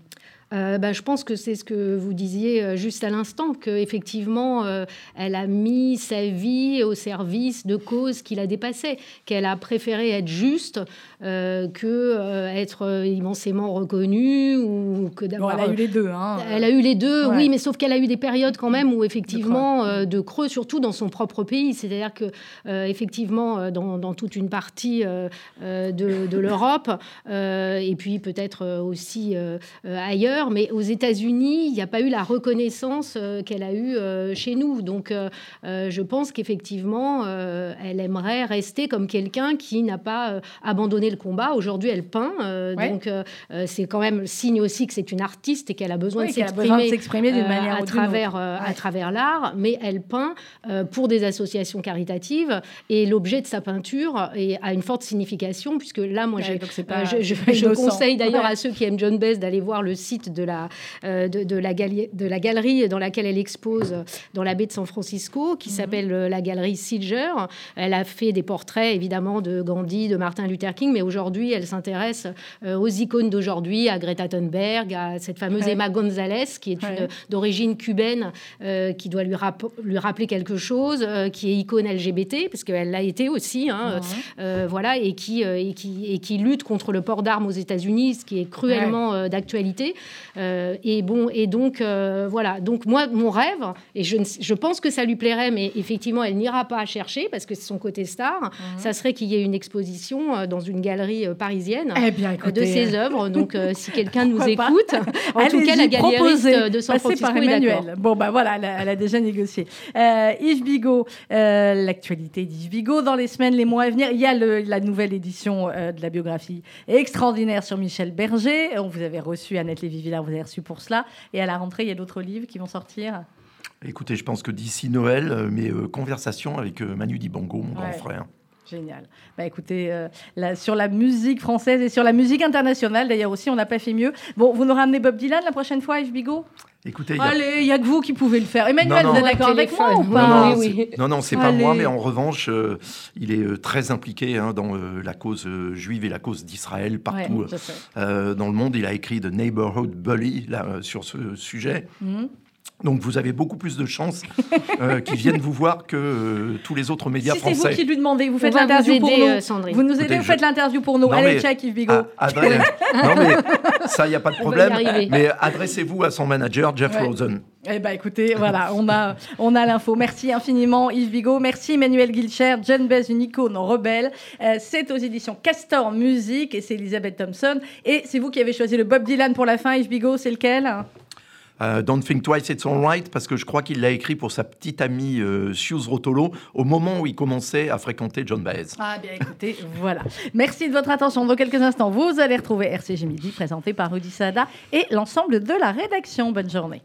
Euh, bah, je pense que c'est ce que vous disiez euh, juste à l'instant, qu'effectivement, euh, elle a mis sa vie au service de causes qui la dépassaient, qu'elle a préféré être juste euh, que être immensément reconnue ou que Bon, d'avoir... Elle a eu les deux. Hein. Elle a eu les deux, Ouais. oui, mais sauf qu'elle a eu des périodes quand même où effectivement De creux. de creux, surtout dans son propre pays. C'est-à-dire que effectivement dans, dans toute une partie de, de l'Europe et puis peut-être aussi euh, ailleurs, mais aux États-Unis, il n'y a pas eu la reconnaissance euh, qu'elle a eue euh, chez nous. Donc euh, je pense qu'effectivement elle aimerait rester comme quelqu'un qui n'a pas abandonné le combat. Aujourd'hui, elle peint, Ouais. donc c'est quand même signe aussi que c'est une artiste et qu'elle a besoin Oui, de s'exprimer d'une manière à travers, à l'art, mais elle peint pour des associations caritatives et l'objet de sa peinture est- a une forte signification puisque là, moi, Ouais, pas- je, je- je conseille d'ailleurs Ouais. à ceux qui aiment John Baez d'aller voir le site de la, euh, de, de la gali- de la galerie dans laquelle elle expose dans la baie de San Francisco, Mhm. qui s'appelle euh, la galerie Silger. Elle a fait des portraits évidemment de Gandhi, de Martin Luther King, mais aujourd'hui elle s'intéresse euh, aux icônes d'aujourd'hui, à Greta Thunberg, à cette fameuse Ouais. Emma Gonzalez, qui est Ouais. d'origine cubaine, euh, qui doit lui, rap- lui rappeler quelque chose, qui est icône LGBT, parce qu'elle l'a été aussi, hein, Mhm. voilà, et qui, et, qui, et qui lutte contre le port d'armes aux États-Unis, ce qui est cruellement d'actualité. Euh, et bon, et donc euh, voilà. Donc moi, mon rêve, et je, je pense que ça lui plairait, mais effectivement, elle n'ira pas chercher parce que c'est son côté star. Mhm. Ça serait qu'il y ait une exposition euh, dans une galerie parisienne. Eh bien, écoutez, de ses œuvres. Donc, si quelqu'un nous écoute, en tout cas, la proposez. de San Francisco par est. Emmanuel. Bon, bah voilà, elle a, elle a déjà négocié. Yves Bigot, l'actualité d'Yves Bigot dans les semaines, les mois à venir. Il y a le- la nouvelle édition de la biographie extraordinaire sur Michel Berger. On vous avait reçu, Annette Lévy-Villard vous avez reçu pour cela. Et à la rentrée, il y a d'autres livres qui vont sortir. Écoutez, je pense que d'ici Noël, euh, mes euh, conversations avec euh, Manu Dibango, mon grand frère. Génial. Bah écoutez, euh, sur la musique française et sur la musique internationale, d'ailleurs aussi, on n'a pas fait mieux. Bon, vous nous ramenez Bob Dylan la prochaine fois, Yves Bigot? Écoutez, il y a- Allez, il n'y a que vous qui pouvez le faire. Emmanuel, Non, vous non. êtes d'accord avec moi ou Téléphone. pas Non, non, oui, oui. c'est- non, non, c'est pas moi, mais en revanche, euh, il est euh, très impliqué hein, dans euh, la cause euh, juive et la cause d'Israël partout Ouais, euh, dans le monde. Il a écrit The Neighborhood Bully là, euh, sur ce sujet. Mhm. Donc vous avez beaucoup plus de chances euh, qu'ils viennent vous voir que euh, tous les autres médias Si c'est vous français. qui lui demandez, vous faites l'interview pour nous. euh, Sandrine. Vous nous aidez, vous je- faites l'interview pour nous. Non, Allez, mais- check Yves Bigot. Ah, adresse- non mais ça, il n'y a pas de problème. Mais adressez-vous à son manager, Jeff Ouais. Rosen. Eh ben écoutez, voilà, on a, on a l'info. Merci infiniment Yves Bigot, merci Emmanuel Guilcher, John Bez, une icône rebelle. Euh, c'est aux éditions Castor Music et c'est Elisabeth Thompson. Et c'est vous qui avez choisi le Bob Dylan pour la fin, Yves Bigot, c'est lequel? Euh, Don't Think Twice, It's Alright, parce que je crois qu'il l'a écrit pour sa petite amie euh, Rotolo au moment où il commençait à fréquenter John Baez. Ah bien écoutez, voilà. Merci de votre attention. Dans quelques instants, vous allez retrouver RCG Midi présenté par Rudy Sada et l'ensemble de la rédaction. Bonne journée.